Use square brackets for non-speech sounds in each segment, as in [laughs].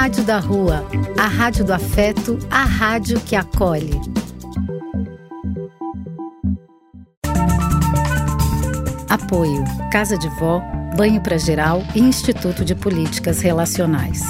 Rádio da Rua, a rádio do afeto, a rádio que acolhe. Apoio: Casa de Vó, Banho para Geral e Instituto de Políticas Relacionais.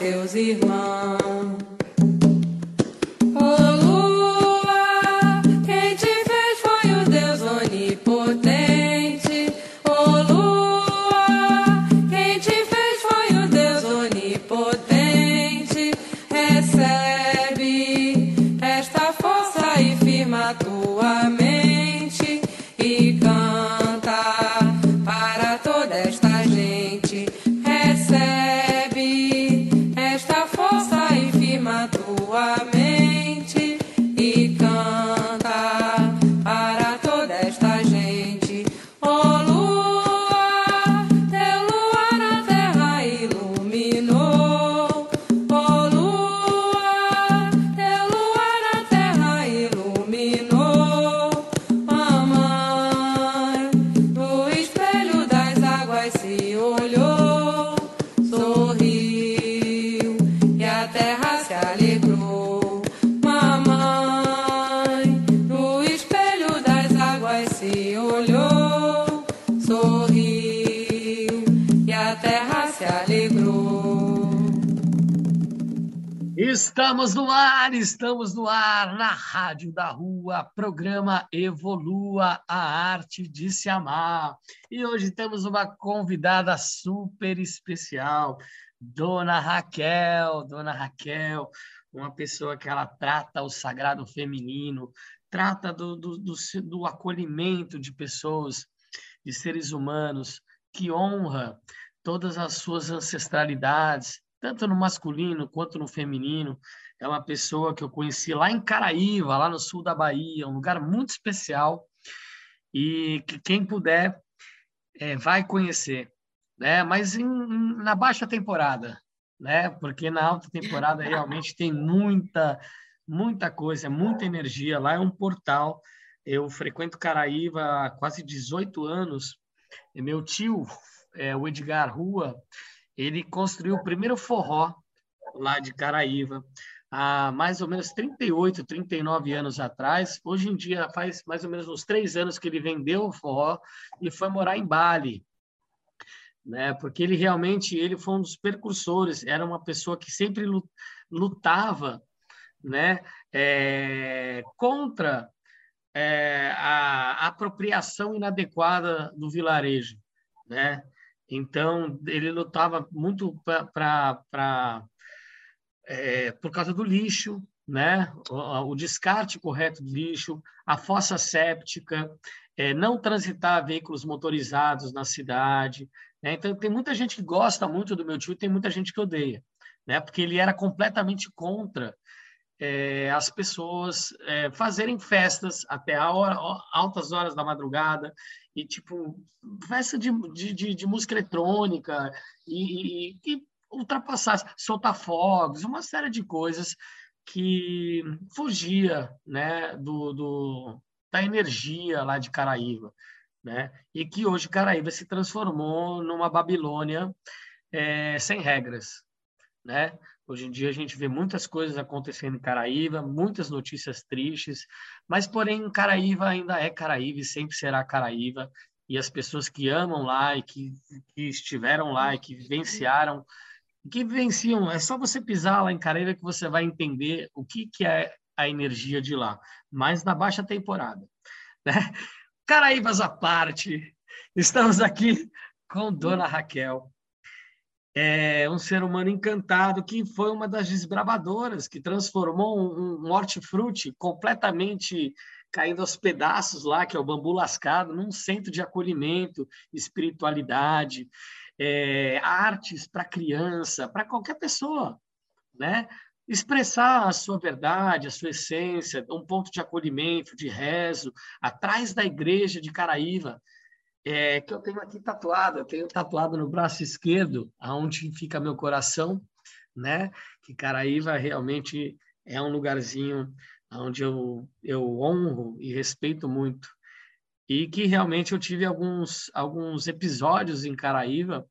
teus irmãos. Estamos no ar, estamos no ar na Rádio da Rua, programa Evolua a Arte de Se Amar. E hoje temos uma convidada super especial, Dona Raquel. Dona Raquel, uma pessoa que ela trata o sagrado feminino, trata do, do, do, do acolhimento de pessoas, de seres humanos, que honra todas as suas ancestralidades, tanto no masculino quanto no feminino. É uma pessoa que eu conheci lá em Caraíva, lá no sul da Bahia, um lugar muito especial e que quem puder é, vai conhecer, né? Mas em, na baixa temporada, né? Porque na alta temporada realmente tem muita muita coisa, muita energia. Lá é um portal. Eu frequento Caraíva há quase 18 anos. E meu tio, é, o Edgar Rua, ele construiu o primeiro forró lá de Caraíva há mais ou menos 38, 39 anos atrás. Hoje em dia faz mais ou menos uns três anos que ele vendeu o forró e foi morar em Bali, né? Porque ele realmente ele foi um dos precursores. Era uma pessoa que sempre lutava, né? É, contra é, a apropriação inadequada do vilarejo, né? Então, ele lutava muito para é, por causa do lixo, né? O, o, descarte correto do lixo, a fossa séptica, é, não transitar veículos motorizados na cidade. Né? Então, tem muita gente que gosta muito do meu tio e tem muita gente que odeia, né? porque ele era completamente contra é, as pessoas é, fazerem festas até hora, altas horas da madrugada e tipo festa de, de, de música eletrônica e, e, e ultrapassar, soltar fogos, uma série de coisas que fugia né, do, do, da energia lá de Caraíva. Né? E que hoje Caraíva se transformou numa Babilônia é, sem regras. Né? Hoje em dia a gente vê muitas coisas acontecendo em Caraíva, muitas notícias tristes, mas porém Caraíva ainda é Caraíva e sempre será Caraíva. E as pessoas que amam lá e que, que estiveram lá e que vivenciaram, que vivenciam, é só você pisar lá em Caraíva que você vai entender o que, que é a energia de lá, mas na baixa temporada. [laughs] Né? Caraíbas à parte, estamos aqui com Dona Raquel. é um ser humano encantado que foi uma das desbravadoras que transformou um hortifruti completamente caindo aos pedaços lá, que é o Bambu Lascado, num centro de acolhimento, espiritualidade, é, artes para criança, para qualquer pessoa, né? Expressar a sua verdade, a sua essência, um ponto de acolhimento, de rezo, atrás da igreja de Caraíva, é, que eu tenho aqui tatuado, eu tenho tatuado no braço esquerdo, aonde fica meu coração, né? Que Caraíva realmente é um lugarzinho onde eu, eu honro e respeito muito. E que realmente eu tive alguns, alguns episódios em Caraíva,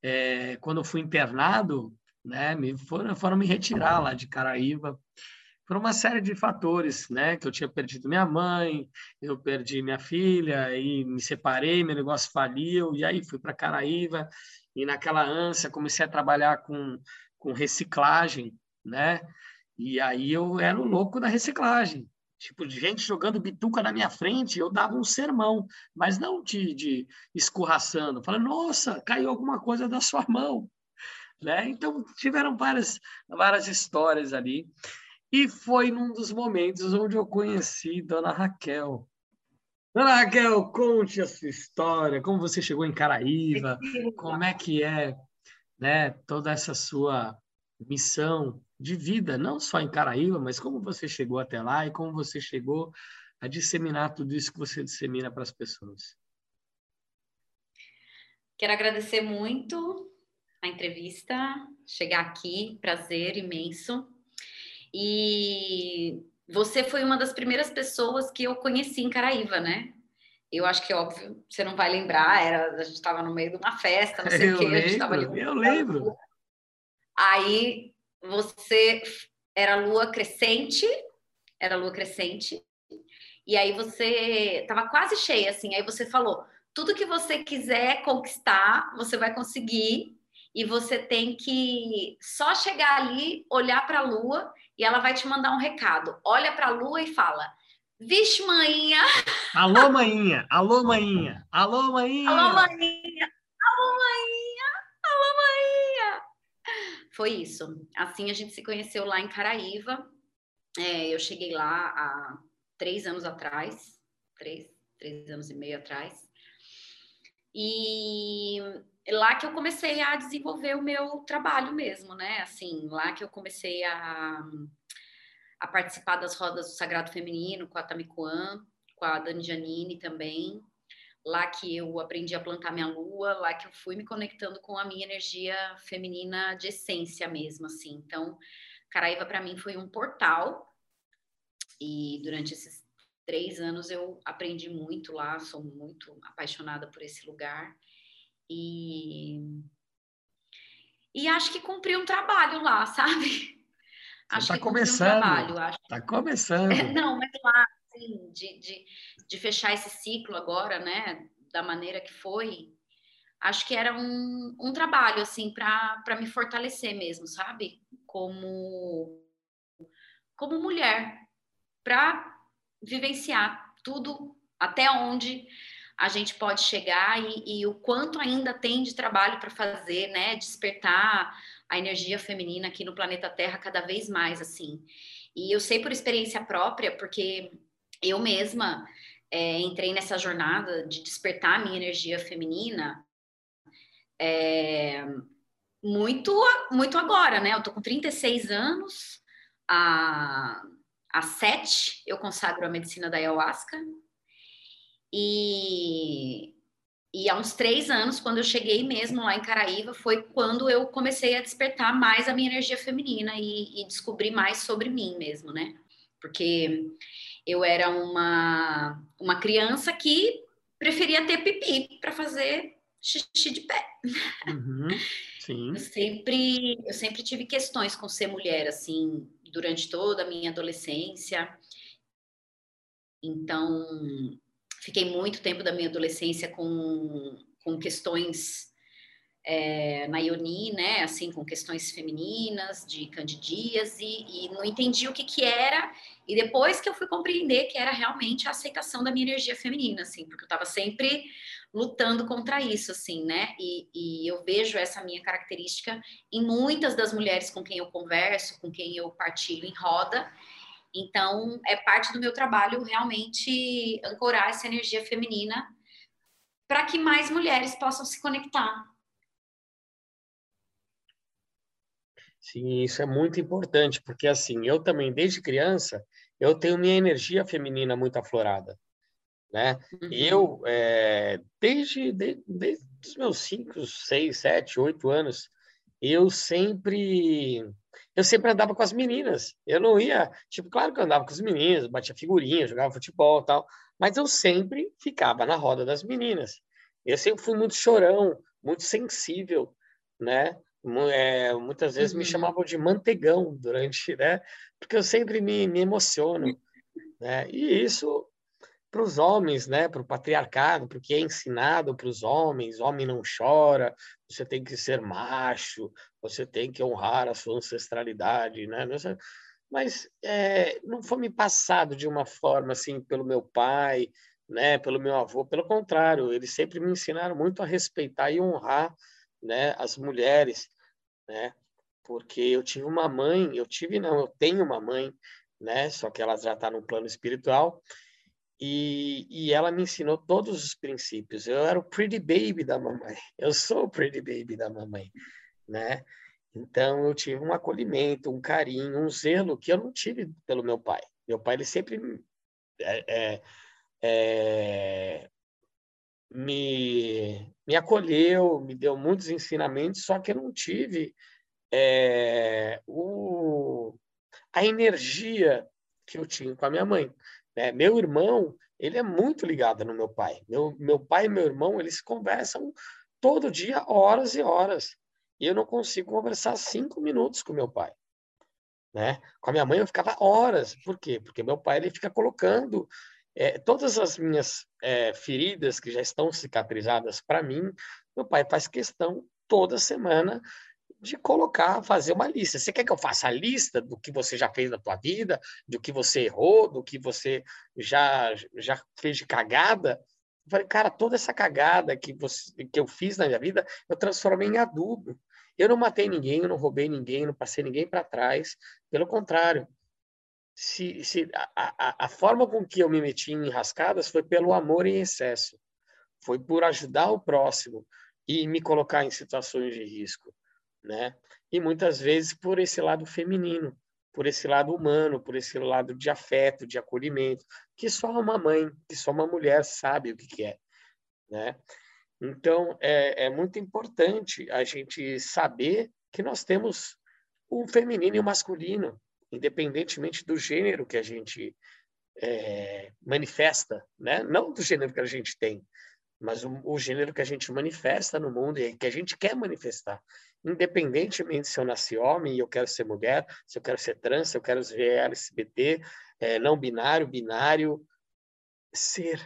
é, quando eu fui internado, né, me foram, foram me retirar lá de Caraíva, por uma série de fatores, né? Que eu tinha perdido minha mãe, eu perdi minha filha, e me separei, meu negócio faliu, e aí fui para Caraíva, e naquela ânsia comecei a trabalhar com, com reciclagem, né? E aí eu era o louco da reciclagem. Tipo, de gente jogando bituca na minha frente, eu dava um sermão, mas não de, de escorraçando. Falando, nossa, caiu alguma coisa da sua mão. Né? Então, tiveram várias, várias histórias ali. E foi num dos momentos onde eu conheci Dona Raquel. Dona Raquel, conte a sua história, como você chegou em Caraíva, como é que é né, toda essa sua missão de vida, não só em Caraíba, mas como você chegou até lá e como você chegou a disseminar tudo isso que você dissemina para as pessoas. Quero agradecer muito a entrevista, chegar aqui, prazer imenso. E você foi uma das primeiras pessoas que eu conheci em Caraíva, né? Eu acho que, óbvio, você não vai lembrar, era, a gente estava no meio de uma festa, não sei [laughs] o quê, lembro, a gente estava ali. Eu lembro. Aí você era lua crescente, era lua crescente, e aí você estava quase cheia, assim, aí você falou, tudo que você quiser conquistar, você vai conseguir, e você tem que só chegar ali, olhar para a lua, e ela vai te mandar um recado. Olha para a lua e fala, vixe, maninha! Alô, maninha! Alô, maninha! Alô, maninha! Alô, maninha! Foi isso. Assim a gente se conheceu lá em Caraíva. É, eu cheguei lá há três anos atrás, três, três anos e meio atrás. E lá que eu comecei a desenvolver o meu trabalho mesmo, né? Assim, lá que eu comecei a, a participar das rodas do Sagrado Feminino com a Tamikuan, com a Dani Janine também lá que eu aprendi a plantar minha lua, lá que eu fui me conectando com a minha energia feminina de essência mesmo, assim. Então, Caraíva para mim foi um portal e durante esses três anos eu aprendi muito lá, sou muito apaixonada por esse lugar e e acho que cumpri um trabalho lá, [laughs] sabe? Acho tá que começando. Um trabalho, acho. Tá começando. [laughs] Não, mas lá assim, de, de, de fechar esse ciclo agora, né, da maneira que foi, acho que era um, um trabalho, assim, para me fortalecer mesmo, sabe? Como, como mulher, para vivenciar tudo até onde a gente pode chegar e, e o quanto ainda tem de trabalho para fazer, né? Despertar a energia feminina aqui no planeta Terra cada vez mais, assim. E eu sei por experiência própria, porque eu mesma é, entrei nessa jornada de despertar a minha energia feminina é, muito, muito agora, né? Eu tô com 36 anos, a, a 7 eu consagro a medicina da ayahuasca, e, e há uns três anos, quando eu cheguei mesmo lá em Caraíva, foi quando eu comecei a despertar mais a minha energia feminina e, e descobrir mais sobre mim mesmo, né? Porque eu era uma, uma criança que preferia ter pipi para fazer xixi de pé. Uhum, sim. Eu sempre, eu sempre tive questões com ser mulher, assim, durante toda a minha adolescência. Então, fiquei muito tempo da minha adolescência com, com questões é, na Ioni, né, assim, com questões femininas, de candidíase, e não entendi o que que era, e depois que eu fui compreender que era realmente a aceitação da minha energia feminina, assim, porque eu estava sempre lutando contra isso, assim, né? E, e, eu vejo essa minha característica em muitas das mulheres com quem eu converso, com quem eu partilho em roda. Então, é parte do meu trabalho realmente ancorar essa energia feminina para que mais mulheres possam se conectar. Sim, isso é muito importante, porque assim, eu também, desde criança, eu tenho minha energia feminina muito aflorada né? Uhum. Eu, é, desde, desde, desde os meus 5, 6, 7, 8 anos, eu sempre eu sempre andava com as meninas. Eu não ia, tipo, claro que eu andava com as meninas, batia figurinha, jogava futebol tal, mas eu sempre ficava na roda das meninas. Eu sempre fui muito chorão, muito sensível, né? É, muitas vezes uhum. me chamavam de mantegão durante, né? Porque eu sempre me, me emociono, né? E isso para os homens, né, para o patriarcado, porque é ensinado para os homens, homem não chora, você tem que ser macho, você tem que honrar a sua ancestralidade, né? Mas é, não foi me passado de uma forma assim pelo meu pai, né, pelo meu avô, pelo contrário, eles sempre me ensinaram muito a respeitar e honrar, né, as mulheres, né? Porque eu tive uma mãe, eu tive não, eu tenho uma mãe, né? Só que ela já está no plano espiritual e, e ela me ensinou todos os princípios. Eu era o pretty baby da mamãe. Eu sou o pretty baby da mamãe, né? Então eu tive um acolhimento, um carinho, um zelo que eu não tive pelo meu pai. Meu pai ele sempre é, é, é, me, me acolheu, me deu muitos ensinamentos, só que eu não tive é, o, a energia que eu tinha com a minha mãe. Né? Meu irmão, ele é muito ligado no meu pai. Meu, meu pai e meu irmão, eles conversam todo dia, horas e horas. E eu não consigo conversar cinco minutos com meu pai. Né? Com a minha mãe eu ficava horas. Por quê? Porque meu pai ele fica colocando é, todas as minhas é, feridas que já estão cicatrizadas para mim. Meu pai faz questão toda semana de colocar, fazer uma lista. Você quer que eu faça a lista do que você já fez na tua vida, do que você errou, do que você já já fez de cagada? Eu falei, cara, toda essa cagada que, você, que eu fiz na minha vida, eu transformei em adubo. Eu não matei ninguém, eu não roubei ninguém, não passei ninguém para trás. Pelo contrário, se, se a, a, forma com que eu me meti em rascadas foi pelo amor em excesso. Foi por ajudar o próximo e me colocar em situações de risco né? E muitas vezes por esse lado feminino, por esse lado humano, por esse lado de afeto, de acolhimento, que só uma mãe, que só uma mulher sabe o que, que é, né? Então, é, é muito importante a gente saber que nós temos o feminino e o masculino, independentemente do gênero que a gente é, manifesta, né? Não do gênero que a gente tem, mas o, o, gênero que a gente manifesta no mundo e que a gente quer manifestar. Independentemente se eu nasci homem e eu quero ser mulher, se eu quero ser trans, se eu quero ser LSBT, é, não binário, binário, ser.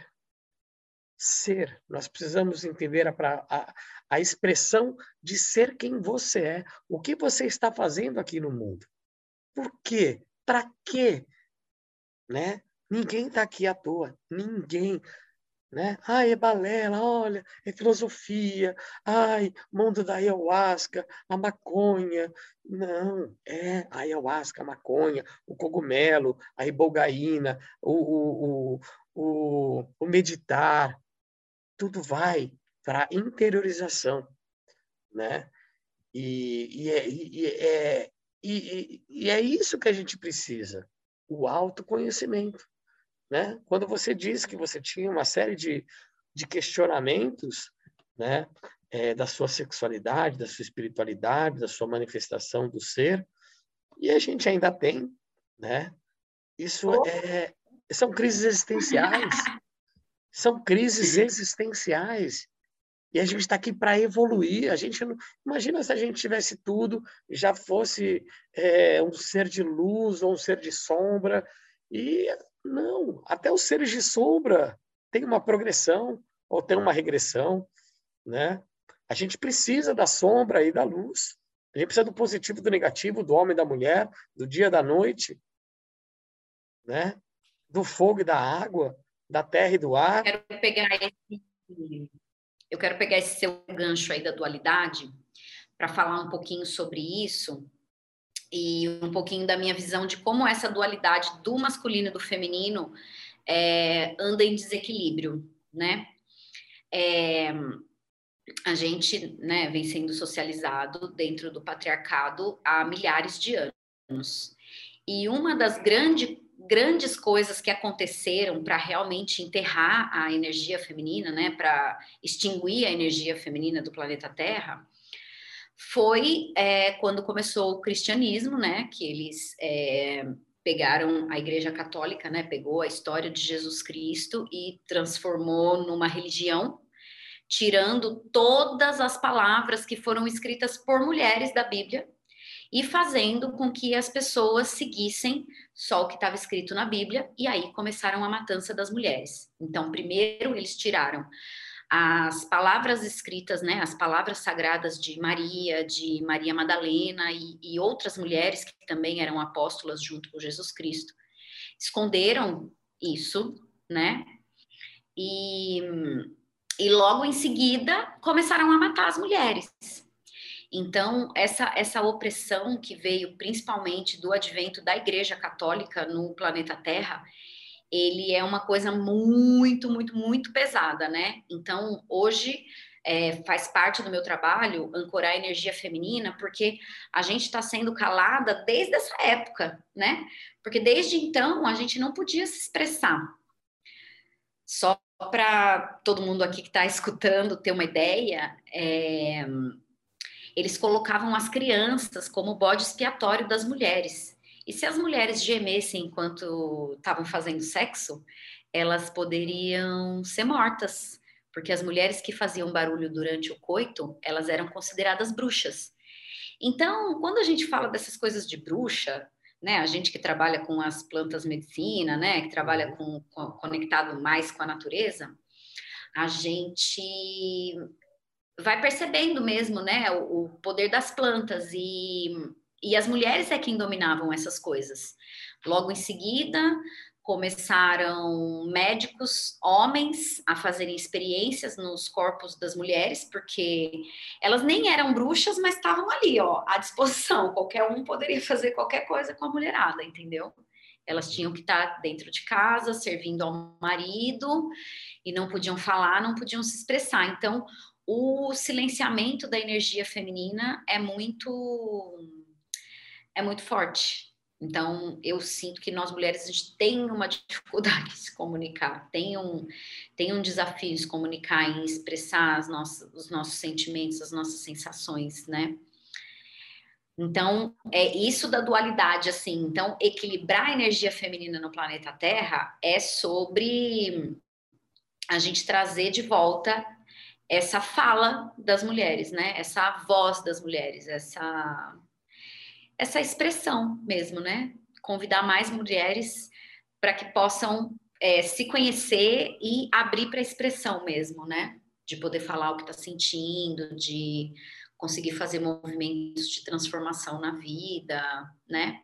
Ser. Nós precisamos entender a, a, a expressão de ser quem você é. O que você está fazendo aqui no mundo? Por quê? Para quê? Né? Ninguém está aqui à toa. Ninguém né? Ai, é balela, olha, é filosofia, ai, mundo da ayahuasca, a maconha. Não, é a ayahuasca, a maconha, o cogumelo, a ibogaína, o, o, o, o meditar, tudo vai para interiorização, né? E, e, é, e, é, e, e é isso que a gente precisa, o autoconhecimento. Né? Quando você disse que você tinha uma série de, de questionamentos né? É, da sua sexualidade, da sua espiritualidade, da sua manifestação do ser, e a gente ainda tem, né? Isso é, são crises existenciais, são crises existenciais. E a gente está aqui para evoluir. A gente não... imagina se a gente tivesse tudo, já fosse é, um ser de luz ou um ser de sombra, e não, até os seres de sombra tem uma progressão ou tem uma regressão, né? A gente precisa da sombra e da luz. A gente precisa do positivo, do negativo, do homem e da mulher, do dia e da noite, né? Do fogo e da água, da terra e do ar. Quero pegar esse, eu quero pegar esse seu gancho aí da dualidade para falar um pouquinho sobre isso e um pouquinho da minha visão de como essa dualidade do masculino e do feminino é, anda em desequilíbrio, né? É, a gente né, vem sendo socializado dentro do patriarcado há milhares de anos. E uma das grande, grandes coisas que aconteceram para realmente enterrar a energia feminina, né, para extinguir a energia feminina do planeta Terra, foi é, quando começou o cristianismo, né, que eles é, pegaram a Igreja Católica, né, pegou a história de Jesus Cristo e transformou numa religião, tirando todas as palavras que foram escritas por mulheres da Bíblia e fazendo com que as pessoas seguissem só o que estava escrito na Bíblia, e aí começaram a matança das mulheres. Então, primeiro eles tiraram as palavras escritas, né, as palavras sagradas de Maria, de Maria Madalena e, e outras mulheres que também eram apóstolas junto com Jesus Cristo, esconderam isso, né? E, e logo em seguida começaram a matar as mulheres. Então, essa, essa opressão que veio principalmente do advento da Igreja Católica no planeta Terra, ele é uma coisa muito, muito, muito pesada, né? Então, hoje é, faz parte do meu trabalho ancorar a energia feminina, porque a gente está sendo calada desde essa época, né? Porque desde então a gente não podia se expressar. Só para todo mundo aqui que está escutando ter uma ideia, é, eles colocavam as crianças como bode expiatório das mulheres. E se as mulheres gemessem enquanto estavam fazendo sexo, elas poderiam ser mortas, porque as mulheres que faziam barulho durante o coito, elas eram consideradas bruxas. Então, quando a gente fala dessas coisas de bruxa, né, a gente que trabalha com as plantas medicina, né, que trabalha com, com conectado mais com a natureza, a gente vai percebendo mesmo, né, o, o poder das plantas e e as mulheres é quem dominavam essas coisas. Logo em seguida, começaram médicos, homens, a fazerem experiências nos corpos das mulheres, porque elas nem eram bruxas, mas estavam ali, ó, à disposição. [laughs] Qualquer um poderia fazer qualquer coisa com a mulherada, entendeu? Elas tinham que estar dentro de casa, servindo ao marido, e não podiam falar, não podiam se expressar. Então, o silenciamento da energia feminina é muito é muito forte. Então, eu sinto que nós mulheres a gente tem uma dificuldade [laughs] de se comunicar, tem um, tem um desafio de se comunicar, em expressar as nossas, os nossos sentimentos, as nossas sensações, né? Então, é isso da dualidade, assim. Então, equilibrar a energia feminina no planeta Terra é sobre a gente trazer de volta essa fala das mulheres, né? Essa voz das mulheres, essa essa expressão mesmo, né? Convidar mais mulheres para que possam é, se conhecer e abrir para a expressão mesmo, né? De poder falar o que está sentindo, de conseguir fazer movimentos de transformação na vida, né?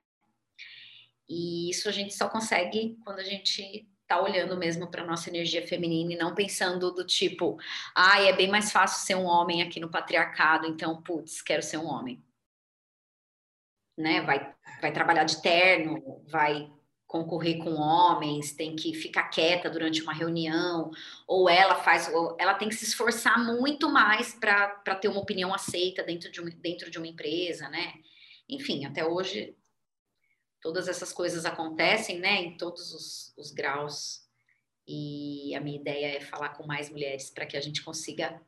E isso a gente só consegue quando a gente tá olhando mesmo para nossa energia feminina e não pensando do tipo, ah, é bem mais fácil ser um homem aqui no patriarcado, então, putz, quero ser um homem né? Vai, vai trabalhar de terno, vai concorrer com homens, tem que ficar quieta durante uma reunião, ou ela faz, ou ela tem que se esforçar muito mais para ter uma opinião aceita dentro de, um, dentro de uma empresa, né? Enfim, até hoje todas essas coisas acontecem, né? Em todos os, os graus. E a minha ideia é falar com mais mulheres para que a gente consiga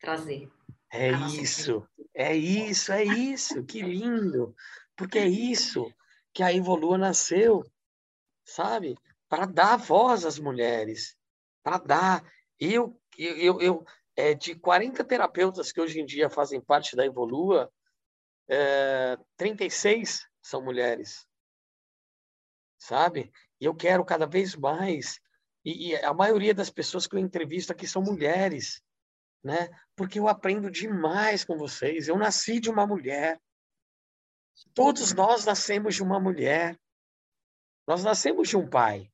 trazer é isso, é isso, é isso, que lindo. Porque é isso que a Evolua nasceu, sabe? Para dar voz às mulheres, para dar. Eu, eu, eu, é, de 40 terapeutas que hoje em dia fazem parte da Evolua, é, 36 são mulheres, sabe? E eu quero cada vez mais. E, e a maioria das pessoas que eu entrevisto aqui são mulheres né? Porque eu aprendo demais com vocês. Eu nasci de uma mulher. Todos nós nascemos de uma mulher. Nós nascemos de um pai.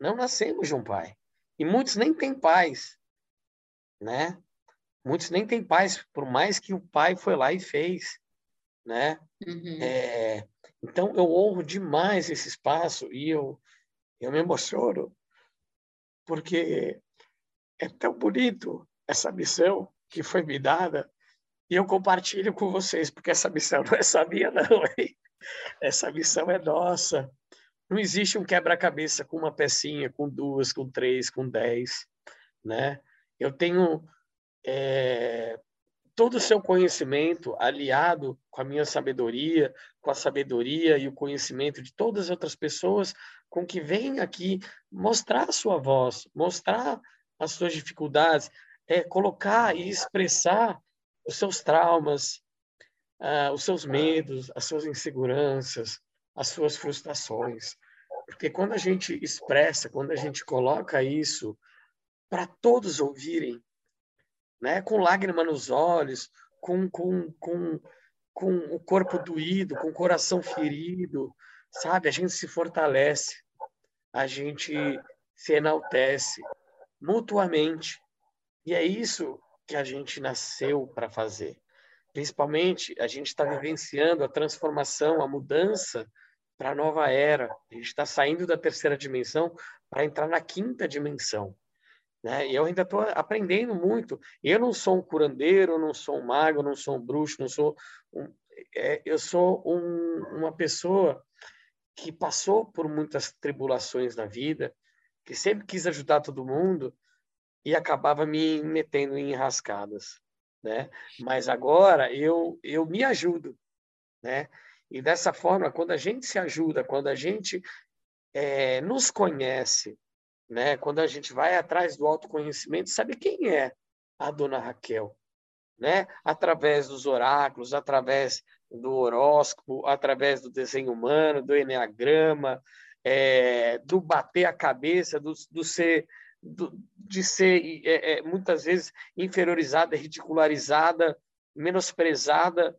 Não nascemos de um pai. E muitos nem têm pais, né? Muitos nem têm pais, por mais que o pai foi lá e fez, né? Uhum. É, então, eu honro demais esse espaço e eu, eu me emociono, porque é tão bonito essa missão que foi me dada e eu compartilho com vocês, porque essa missão não é só minha, não, hein? Essa missão é nossa. Não existe um quebra-cabeça com uma pecinha, com duas, com três, com dez, né? Eu tenho é, todo o seu conhecimento aliado com a minha sabedoria, com a sabedoria e o conhecimento de todas as outras pessoas com que vêm aqui mostrar a sua voz, mostrar as suas dificuldades, é, colocar e expressar os seus traumas, uh, os seus medos, as suas inseguranças, as suas frustrações. Porque quando a gente expressa, quando a gente coloca isso para todos ouvirem, né, com lágrima nos olhos, com, com, com, com o corpo doído, com o coração ferido, sabe? A gente se fortalece, a gente se enaltece mutuamente. E é isso que a gente nasceu para fazer. Principalmente, a gente está vivenciando a transformação, a mudança para a nova era. A gente está saindo da terceira dimensão para entrar na quinta dimensão. Né? E eu ainda estou aprendendo muito. Eu não sou um curandeiro, não sou um mago, não sou um bruxo, não sou um, é, eu sou um, uma pessoa que passou por muitas tribulações na vida, que sempre quis ajudar todo mundo e acabava me metendo em enrascadas, né? Mas agora eu eu me ajudo, né? E dessa forma, quando a gente se ajuda, quando a gente é, nos conhece, né? Quando a gente vai atrás do autoconhecimento, sabe quem é a dona Raquel, né? Através dos oráculos, através do horóscopo, através do desenho humano, do enneagrama, é, do bater a cabeça, do, do ser, do, de ser é, é, muitas vezes inferiorizada, ridicularizada, menosprezada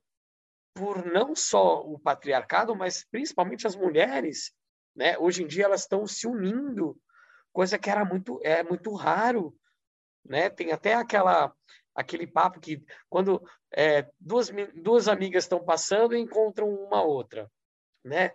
por não só o patriarcado, mas principalmente as mulheres. Né? Hoje em dia elas estão se unindo coisa que era muito é muito raro, né? Tem até aquela aquele papo que quando é, duas duas amigas estão passando e encontram uma outra, né?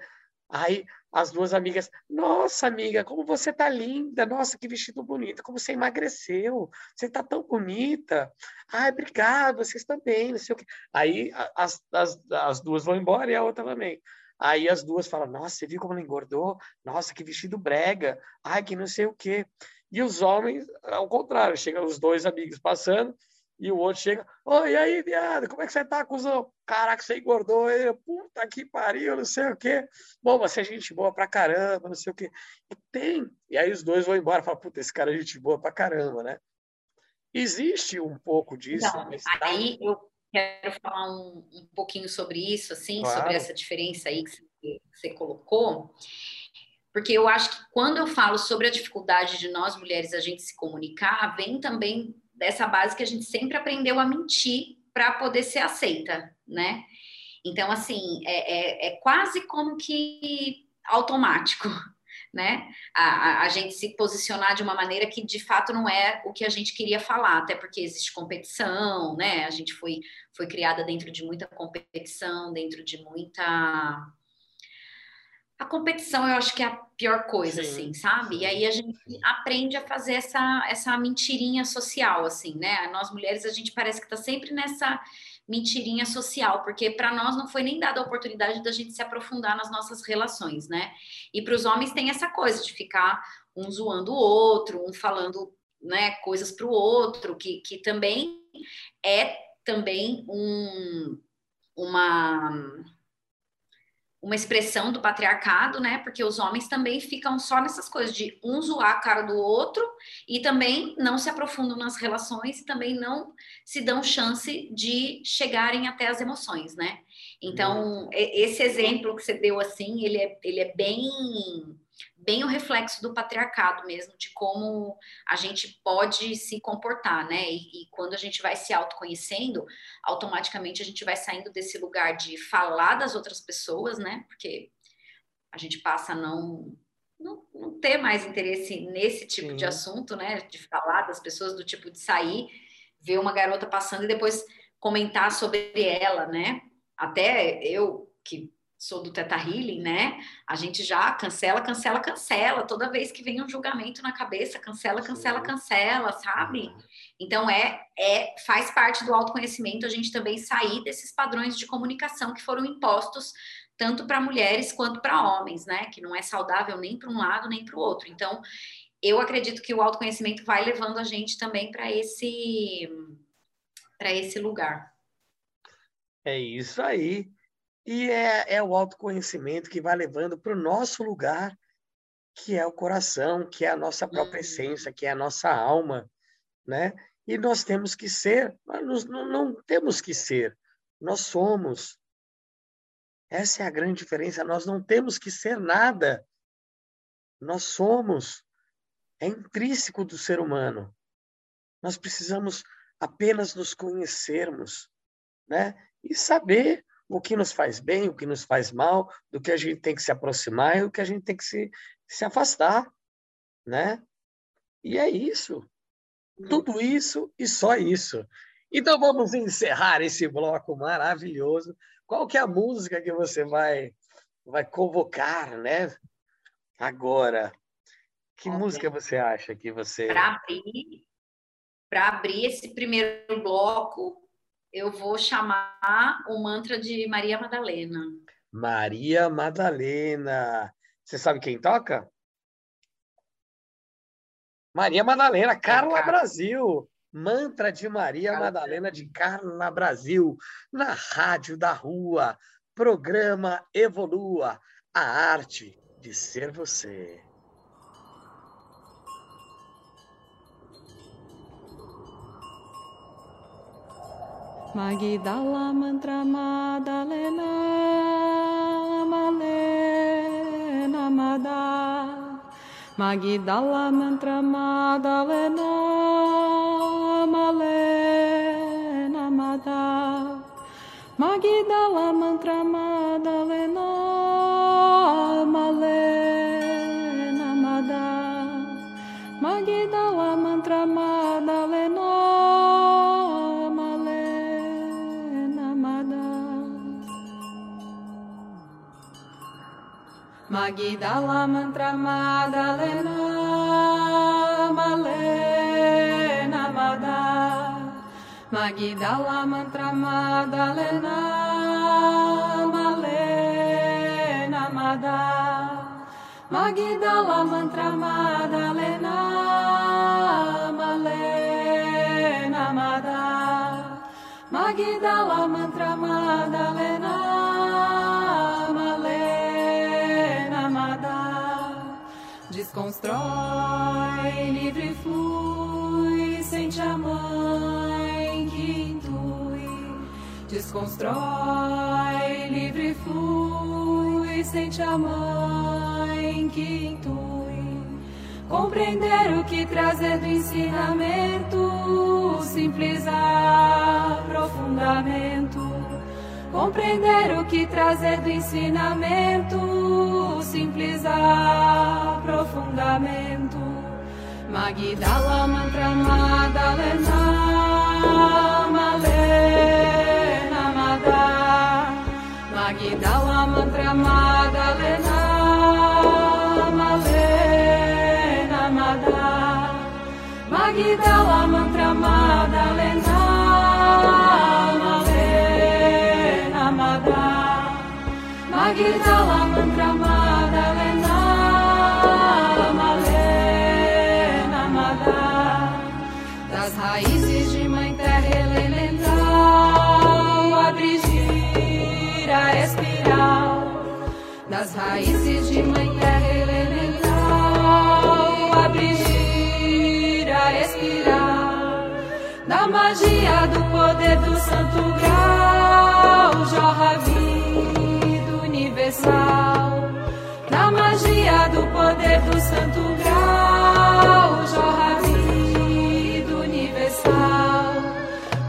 Aí as duas amigas, nossa amiga, como você tá linda, nossa que vestido bonito, como você emagreceu, você tá tão bonita, ai obrigado, vocês também, não sei o quê. Aí as, as, as duas vão embora e a outra também. Aí as duas falam: Nossa, você viu como ela engordou? Nossa, que vestido brega. Ai, que não sei o quê. E os homens, ao contrário, chegam os dois amigos passando e o outro chega: Oi, e aí, viado, como é que você tá, cuzão? Caraca, você engordou. Aí, Puta que pariu, não sei o quê. Bom, você é gente boa pra caramba, não sei o quê. E tem. E aí os dois vão embora e falam: Puta, esse cara é gente boa pra caramba, né? Existe um pouco disso. Não, tá aí eu quero falar um, um pouquinho sobre isso, assim, claro. sobre essa diferença aí que você, que você colocou, porque eu acho que quando eu falo sobre a dificuldade de nós mulheres a gente se comunicar, vem também dessa base que a gente sempre aprendeu a mentir para poder ser aceita, né? Então, assim, é, é, é quase como que automático né? A, a, a, gente se posicionar de uma maneira que de fato não é o que a gente queria falar, até porque existe competição, né? A gente foi, foi criada dentro de muita competição, dentro de muita. A competição eu acho que é a pior coisa, Sim. assim, sabe? E aí a gente aprende a fazer essa, essa mentirinha social, assim, né? Nós mulheres, a gente parece que tá sempre nessa mentirinha social, porque para nós não foi nem dada a oportunidade da gente se aprofundar nas nossas relações, né? E para os homens tem essa coisa de ficar um zoando o outro, um falando né, coisas para o outro, que, que também é também um, uma uma expressão do patriarcado, né? Porque os homens também ficam só nessas coisas de um zoar a cara do outro e também não se aprofundam nas relações e também não se dão chance de chegarem até as emoções, né? Então, esse exemplo que você deu assim, ele é, ele é bem bem o reflexo do patriarcado mesmo, de como a gente pode se comportar, né? E, e, quando a gente vai se autoconhecendo, automaticamente a gente vai saindo desse lugar de falar das outras pessoas, né? Porque a gente passa a não, não, não ter mais interesse nesse tipo Sim. de assunto, né? De falar das pessoas, do tipo de sair ver uma garota passando e depois comentar sobre ela, né? Até eu que sou do Teta Healing, né? A gente já cancela, cancela, cancela. Toda vez que vem um julgamento na cabeça, cancela, cancela, cancela, sabe? Uhum. Então é, é faz parte do autoconhecimento a gente também sair desses padrões de comunicação que foram impostos tanto para mulheres quanto para homens, né? Que não é saudável nem para um lado nem para o outro. Então, eu acredito que o autoconhecimento vai levando a gente também para esse para esse lugar. É isso aí. E é, é o autoconhecimento que vai levando para o nosso lugar, que é o coração, que é a nossa própria uhum. essência, que é a nossa alma, né? E nós temos que ser, nós não, não temos que ser, nós somos. Essa é a grande diferença. Nós não temos que ser nada. Nós somos. É intrínseco do ser humano. Nós precisamos apenas nos conhecermos, né? E saber o que nos faz bem, o que nos faz mal, do que a gente tem que se aproximar e o que a gente tem que se, se afastar, né? E é isso. Tudo isso e só isso. Então vamos encerrar esse bloco maravilhoso. Qual que é a música que você vai vai convocar, né? Agora, que okay. música você acha que você para abrir para abrir esse primeiro bloco eu vou chamar o mantra de Maria Madalena. Maria Madalena. Você sabe quem toca? Maria Madalena, Carla Brasil. Mantra de Maria Carla. Madalena de Carla Brasil. Na Rádio da Rua. Programa Evolua. A arte de ser você. Magidala mantra Madalena Malena Mada Magidala mantra Madalena Malena Mada Magidala mantra Madalena Magidala mantra Madalena Malena Mada Magidala mantra Madalena Malena Mada Magidala mantra Madalena Malena Mada Magidala mantra Madalena Desconstrói, livre flui, sente a mãe que intui. Desconstrói, livre flui, sente a mãe que intui. Compreender o que trazer do ensinamento, simples aprofundamento. Compreender o que trazer do ensinamento, simples aprofundamento. Magdala mantra Madalena Malena Mada Magdala mantra Madalena Malena Mada Magdala mantra raízes de mãe terra elemental, abre gira espiral, da magia do poder do santo grau, jorra vida universal, da magia do poder do santo grau, jorra vida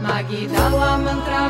Magidala mantra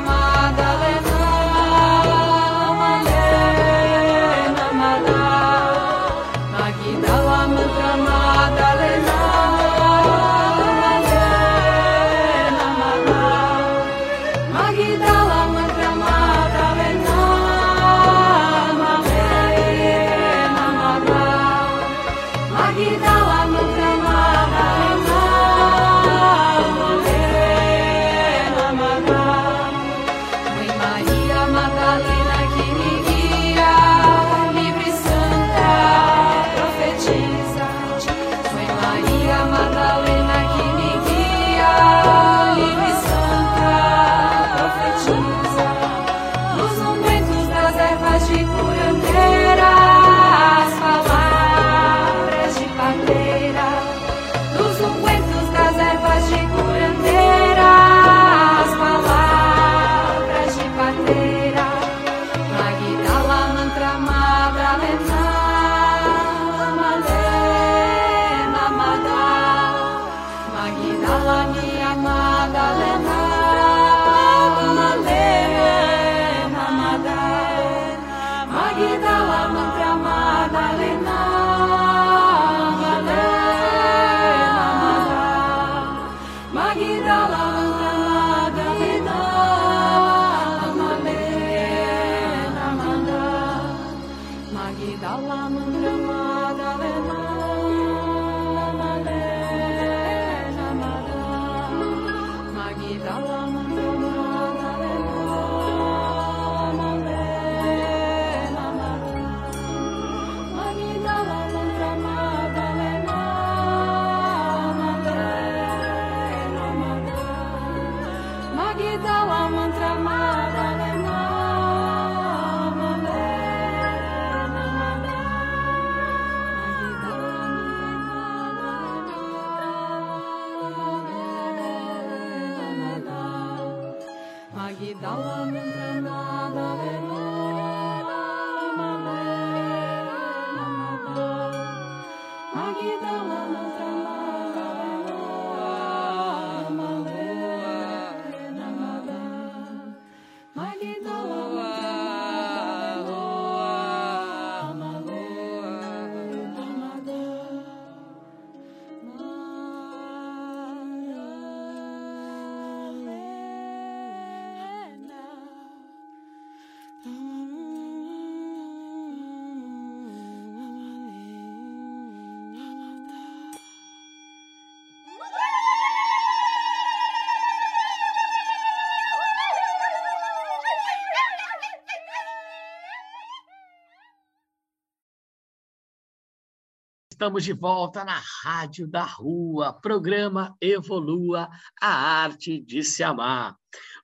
Estamos de volta na Rádio da Rua, programa Evolua a Arte de Se Amar.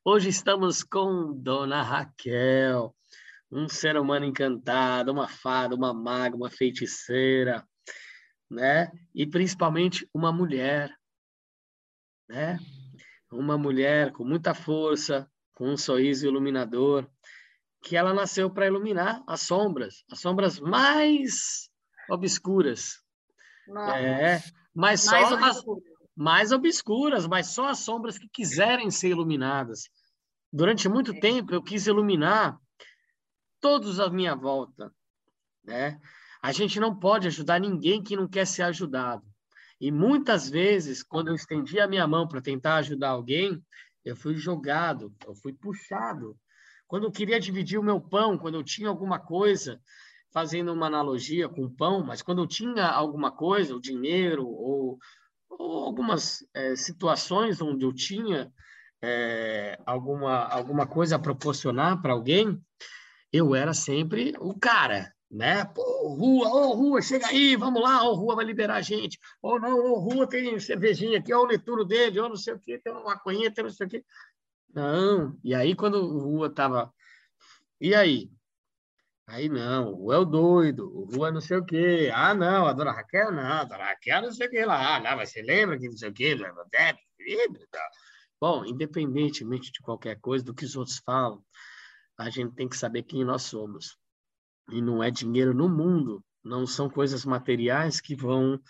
Hoje estamos com Dona Raquel, um ser humano encantado, uma fada, uma maga, uma feiticeira, né? E principalmente uma mulher, né? Uma mulher com muita força, com um sorriso iluminador, que ela nasceu para iluminar as sombras, as sombras mais obscuras é, mas mais só as mais obscuras, mas só as sombras que quiserem ser iluminadas. Durante muito é. tempo eu quis iluminar todos à minha volta, né? A gente não pode ajudar ninguém que não quer ser ajudado. E muitas vezes, quando eu estendi a minha mão para tentar ajudar alguém, eu fui jogado, eu fui puxado. Quando eu queria dividir o meu pão, quando eu tinha alguma coisa, fazendo uma analogia com o pão, mas quando eu tinha alguma coisa, o dinheiro ou, ou algumas é, situações onde eu tinha é, alguma, alguma coisa a proporcionar para alguém, eu era sempre o cara, né? Pô, rua, ô rua, chega aí, vamos lá, ô rua vai liberar a gente. Ou não, ô rua tem cervejinha aqui, ó o leturo dele, ou não sei o quê, tem uma maconhinha, tem não sei o quê. Não, e aí quando o rua tava... E aí? Aí não, o é o doido, o Rua não sei o quê. Ah, não, a dona Raquel não, a dona Raquel não sei o quê lá. Ah, não, mas você lembra que não sei o quê? Bom, independentemente de qualquer coisa, do que os outros falam, a gente tem que saber quem nós somos. E não é dinheiro no mundo, não são coisas materiais que vão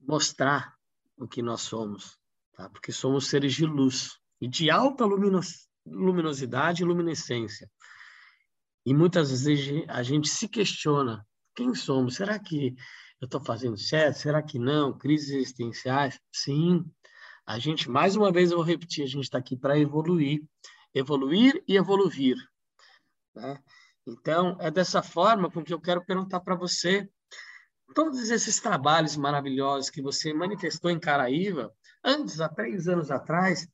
mostrar o que nós somos, tá? porque somos seres de luz e de alta luminosidade e luminescência. E muitas vezes a gente se questiona: quem somos? Será que eu estou fazendo certo? Será que não? Crises existenciais? Sim. A gente, mais uma vez, eu vou repetir: a gente está aqui para evoluir, evoluir e evoluir. Né? Então, é dessa forma com que eu quero perguntar para você todos esses trabalhos maravilhosos que você manifestou em Caraíva, antes, há três anos atrás,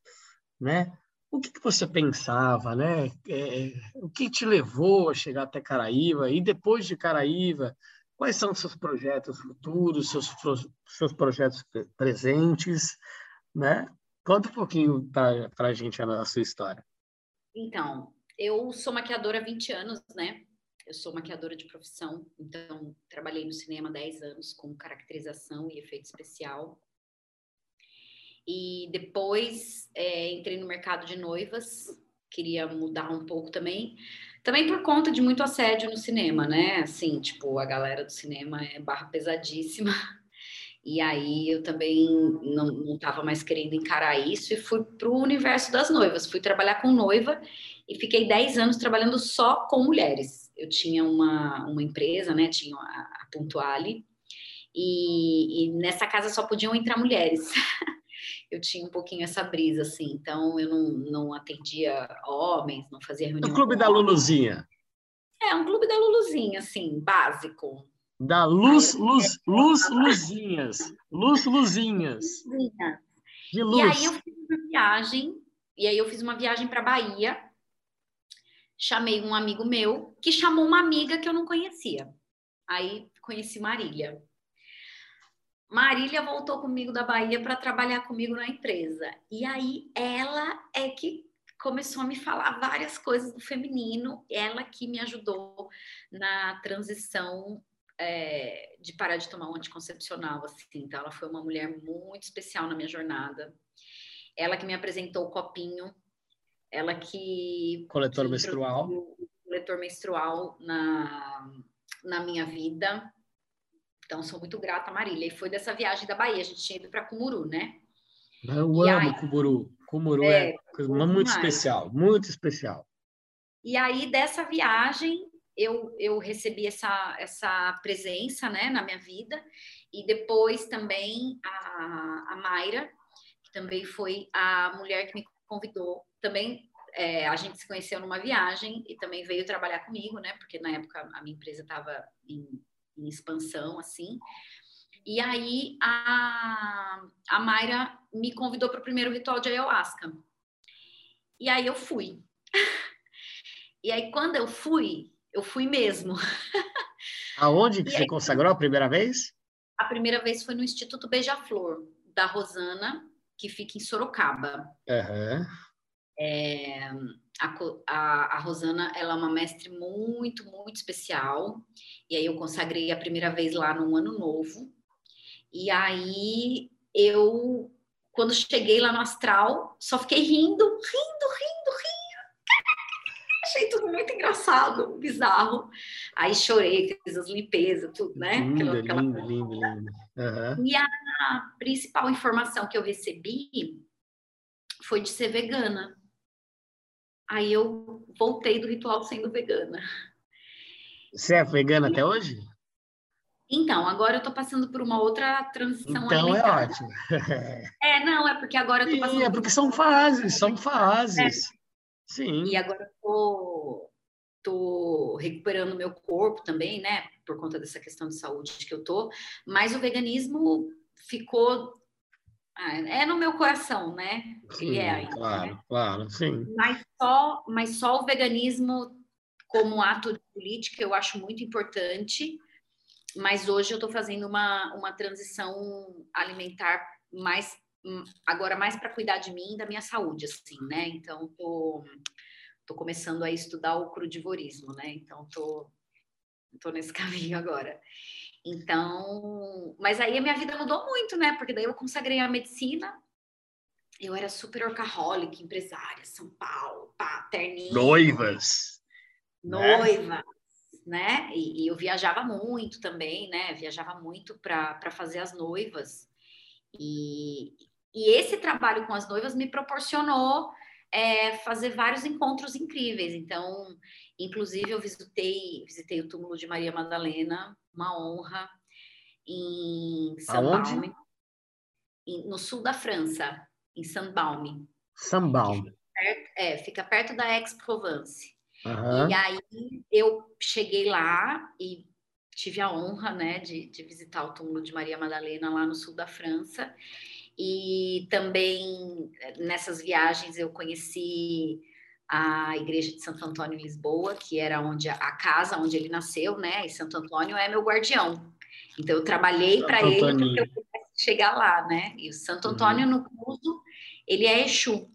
né? O que, que você pensava, né? É, o que te levou a chegar até Caraíva? E depois de Caraíva, quais são seus projetos futuros, seus, seus projetos presentes, né? Conta um pouquinho para a gente a sua história. Então, eu sou maquiadora há 20 anos, né? Eu sou maquiadora de profissão, então trabalhei no cinema há 10 anos com caracterização e efeito especial. E depois é, entrei no mercado de noivas, queria mudar um pouco também. Também por conta de muito assédio no cinema, né? Assim, tipo, a galera do cinema é barra pesadíssima. [laughs] E aí eu também não estava mais querendo encarar isso e fui para o universo das noivas. Fui trabalhar com noiva e fiquei 10 anos trabalhando só com mulheres. Eu tinha uma, uma empresa, né? Tinha a, a Puntuale. E, e nessa casa só podiam entrar mulheres. [laughs] eu tinha um pouquinho essa brisa, assim. Então, eu não, não atendia homens, não fazia reunião. O clube da Luluzinha. É, um clube da Luluzinha, assim, básico. Da luz, luz, luz, luzinhas. Luz, luzinhas. De luz. E aí eu fiz uma viagem, e aí eu fiz uma viagem para Bahia. Chamei um amigo meu que chamou uma amiga que eu não conhecia. Aí conheci Marília. Marília voltou comigo da Bahia para trabalhar comigo na empresa. E aí ela é que começou a me falar várias coisas do feminino, ela que me ajudou na transição é, de parar de tomar um anticoncepcional, assim. Então, ela foi uma mulher muito especial na minha jornada. Ela que me apresentou o copinho, ela que... Coletor que menstrual. Coletor menstrual na, na minha vida. Então, sou muito grata, Marília. E foi dessa viagem da Bahia, a gente tinha ido para Cumuru, né? Eu e amo aí, Cumuru. Cumuru é, é coisa muito especial, muito especial. E aí, dessa viagem, eu, eu recebi essa, essa presença né, na minha vida. E depois também a, a Mayra, que também foi a mulher que me convidou. Também é, a gente se conheceu numa viagem e também veio trabalhar comigo, né? Porque na época a minha empresa estava em em expansão, assim. E aí a, a Mayra me convidou para o primeiro ritual de ayahuasca. E aí eu fui. [laughs] e aí quando eu fui, eu fui mesmo. [laughs] Aonde que e você aí, consagrou a primeira vez? A primeira vez foi no Instituto Beija-Flor, da Rosana, que fica em Sorocaba. Uhum. É, a, a, a, Rosana, ela é uma mestre muito, muito especial. E aí eu consagrei a primeira vez lá no ano novo. E aí eu, quando cheguei lá no astral, só fiquei rindo, rindo, rindo, rindo. Achei tudo muito engraçado, bizarro. Aí chorei, fiz as limpezas, tudo, né? Lindo, aquela, lindo, lindo, lindo. Uhum. E a principal informação que eu recebi foi de ser vegana. Aí eu voltei do ritual sendo vegana. Você é vegana até hoje? Então, agora eu tô passando por uma outra transição então é alimentar. é ótimo. é, não, é porque agora eu tô passando... Sim, é porque são fases, são fases. É. Sim. E agora eu tô, tô recuperando meu corpo também, né? Por conta dessa questão de saúde que eu tô. Mas o veganismo ficou ah, é no meu coração, né? Sim, Ele é ainda, claro, né? claro, sim. Mas só, mas só o veganismo como ato de política eu acho muito importante. Mas hoje eu estou fazendo uma, uma transição alimentar mais agora mais para cuidar de mim e da minha saúde, assim, né? Então tô, tô começando a estudar o crudivorismo, né? Então tô, tô nesse [laughs] caminho agora. Então, mas aí a minha vida mudou muito, né? Porque daí eu consagrei a medicina. Eu era super orcaholic, empresária, São Paulo, pá, terninho. Noivas. Noivas, né? né? E, e, eu viajava muito também, né? Viajava muito para fazer as noivas. E, e esse trabalho com as noivas me proporcionou é, fazer vários encontros incríveis. Então, inclusive, eu visitei, visitei o túmulo de Maria Madalena, uma honra, em Saint-Baume, no sul da França, em Saint-Baume. Saint-Baume. É, fica perto da Aix-Provence. Uhum. E aí eu cheguei lá e tive a honra, né, de, de visitar o túmulo de Maria Madalena lá no sul da França. E também nessas viagens eu conheci a igreja de Santo Antônio em Lisboa, que era onde a casa onde ele nasceu, né? E Santo Antônio é meu guardião. Então eu trabalhei para ele para que eu pudesse chegar lá, né? E o Santo uhum. Antônio uhum. no curso, ele é Exu.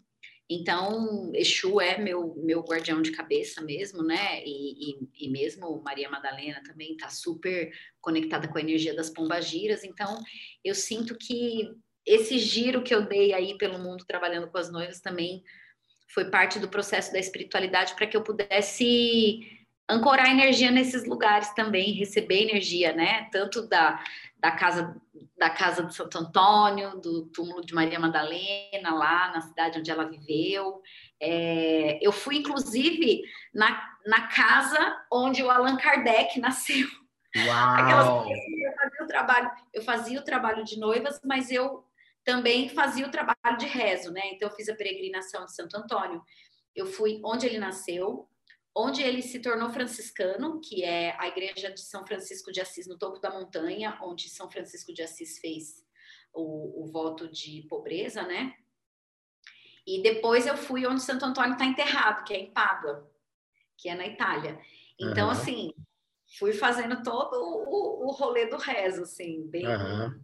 Então, Exu é meu, meu guardião de cabeça mesmo, né? E, e, e mesmo Maria Madalena também está super conectada com a energia das pombagiras. Então, eu sinto que esse giro que eu dei aí pelo mundo trabalhando com as noivas também foi parte do processo da espiritualidade para que eu pudesse ancorar energia nesses lugares também, receber energia, né? Tanto da, da casa da casa de Santo Antônio, do túmulo de Maria Madalena, lá na cidade onde ela viveu. É, eu fui, inclusive, na, na casa onde o Allan Kardec nasceu. [laughs] Uau! Aquelas eu fazia o trabalho, eu fazia o trabalho de noivas, mas eu também fazia o trabalho de rezo, né? Então eu fiz a peregrinação de Santo Antônio. Eu fui onde ele nasceu, onde ele se tornou franciscano, que é a igreja de São Francisco de Assis, no topo da montanha, onde São Francisco de Assis fez o, o voto de pobreza, né? E depois eu fui onde Santo Antônio está enterrado, que é em Pádua, que é na Itália. Então, uhum. assim, fui fazendo todo o, o rolê do rezo, assim, bem, uhum.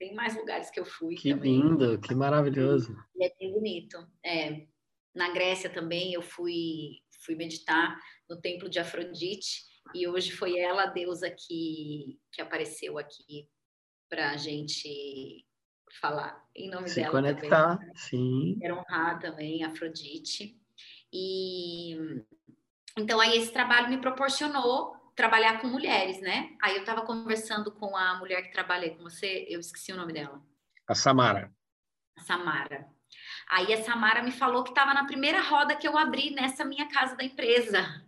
Bem mais lugares que eu fui. Que também. lindo, que maravilhoso. E é bem bonito. É, na Grécia também eu fui fui meditar no templo de Afrodite e hoje foi ela a deusa que, que apareceu aqui para a gente falar em nome Se dela. conectar, também. sim. Quero honrar também Afrodite. E então aí esse trabalho me proporcionou trabalhar com mulheres, né? Aí eu estava conversando com a mulher que trabalhei com você, eu esqueci o nome dela. A Samara. A Samara. Aí a Samara me falou que estava na primeira roda que eu abri nessa minha casa da empresa.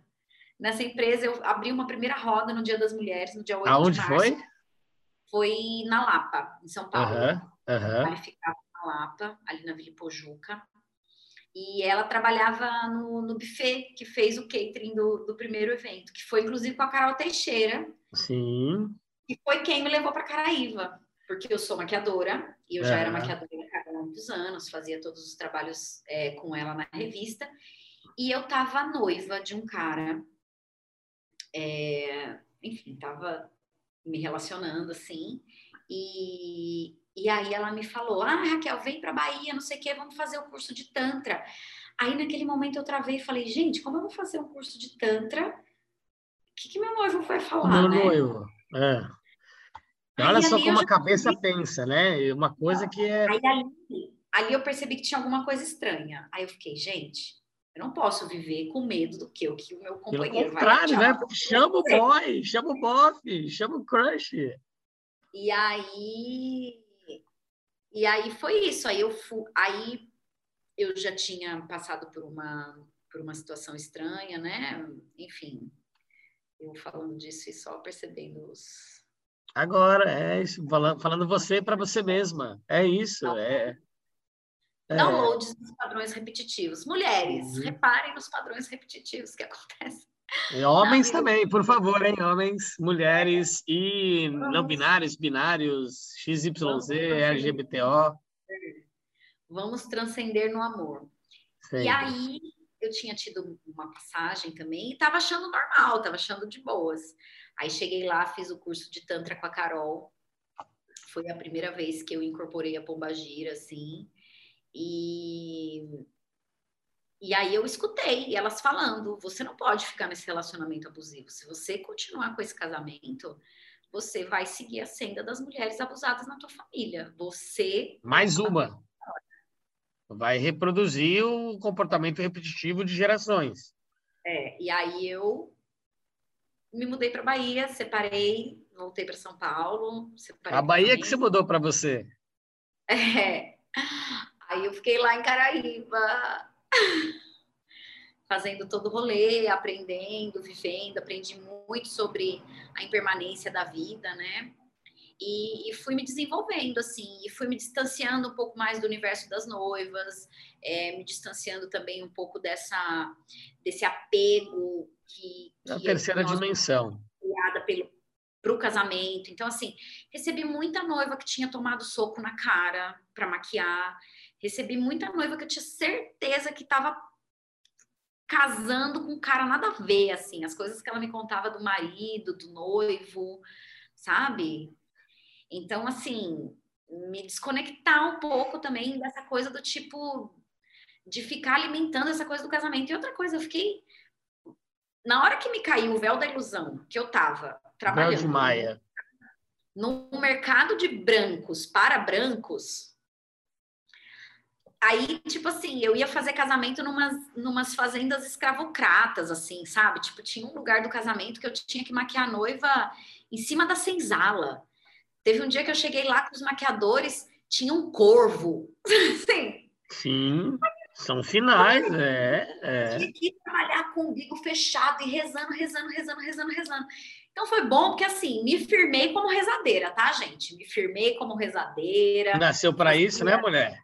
Nessa empresa eu abri uma primeira roda no Dia das Mulheres, no dia 8 Aonde de março. foi? Foi na Lapa, em São Paulo. Uhum, uhum. Aí ficava na Lapa, ali na Vila Pojuca. E ela trabalhava no, no buffet que fez o catering do, do primeiro evento, que foi inclusive com a Carol Teixeira. Sim. E foi quem me levou para Caraíva, porque eu sou maquiadora, e eu já era maquiadora muitos anos, fazia todos os trabalhos é, com ela na revista. E eu tava noiva de um cara, é, enfim, tava me relacionando assim. E, e aí ela me falou: Ah, Raquel, vem para Bahia, não sei o que, vamos fazer o curso de Tantra. Aí naquele momento eu travei e falei: Gente, como eu vou fazer um curso de Tantra? O que, que meu noivo vai falar? Meu né? noivo, é. Olha só como a cabeça pensa, né? Uma coisa que é. Aí, ali, ali eu percebi que tinha alguma coisa estranha. Aí eu fiquei, gente, eu não posso viver com medo do que o que o meu companheiro Pelo contrário, vai né? Chama o boy, chama o bofe, chama o crush. E aí e aí foi isso. Aí eu fui, aí eu já tinha passado por uma por uma situação estranha, né? Enfim, eu falando disso e só percebendo os Agora, é isso, falando, falando você para você mesma. É isso, é. é. Downloads dos padrões repetitivos. Mulheres, uhum. reparem nos padrões repetitivos que [laughs] acontecem. E homens também, por favor, hein? Homens, mulheres e não binários, binários, XYZ, LGBTO. Vamos transcender no amor. Sempre. E aí, eu tinha tido uma passagem também e estava achando normal, estava achando de boas. Aí cheguei lá, fiz o curso de Tantra com a Carol. Foi a primeira vez que eu incorporei a pombagira, assim. E, e aí eu escutei elas falando: você não pode ficar nesse relacionamento abusivo. Se você continuar com esse casamento, você vai seguir a senda das mulheres abusadas na tua família. Você. Mais uma. Vai reproduzir o comportamento repetitivo de gerações. É, e aí eu me mudei para Bahia, separei, voltei para São Paulo. a Bahia que você mudou para você? É. Aí eu fiquei lá em Caraíba, [laughs] fazendo todo o rolê, aprendendo, vivendo, aprendi muito sobre a impermanência da vida, né? E, e, fui me desenvolvendo assim, e fui me distanciando um pouco mais do universo das noivas, é, me distanciando também um pouco dessa desse apego que, a terceira dimensão criada pelo para o casamento. Então, assim, recebi muita noiva que tinha tomado soco na cara para maquiar, recebi muita noiva que eu tinha certeza que estava casando com um cara nada a ver, assim, as coisas que ela me contava do marido, do noivo, sabe? Então, assim, me desconectar um pouco também dessa coisa do tipo de ficar alimentando essa coisa do casamento. E outra coisa, eu fiquei na hora que me caiu o véu da ilusão, que eu tava trabalhando véu de Maia. no mercado de brancos para brancos, aí, tipo assim, eu ia fazer casamento numas, numas fazendas escravocratas, assim, sabe? Tipo, tinha um lugar do casamento que eu tinha que maquiar a noiva em cima da senzala. Teve um dia que eu cheguei lá com os maquiadores, tinha um corvo. [laughs] Sim. Sim. São finais, é, é. Tinha que trabalhar com o umbigo fechado e rezando, rezando, rezando, rezando, rezando. Então foi bom porque assim, me firmei como rezadeira, tá, gente? Me firmei como rezadeira. Nasceu para isso, né, mulher?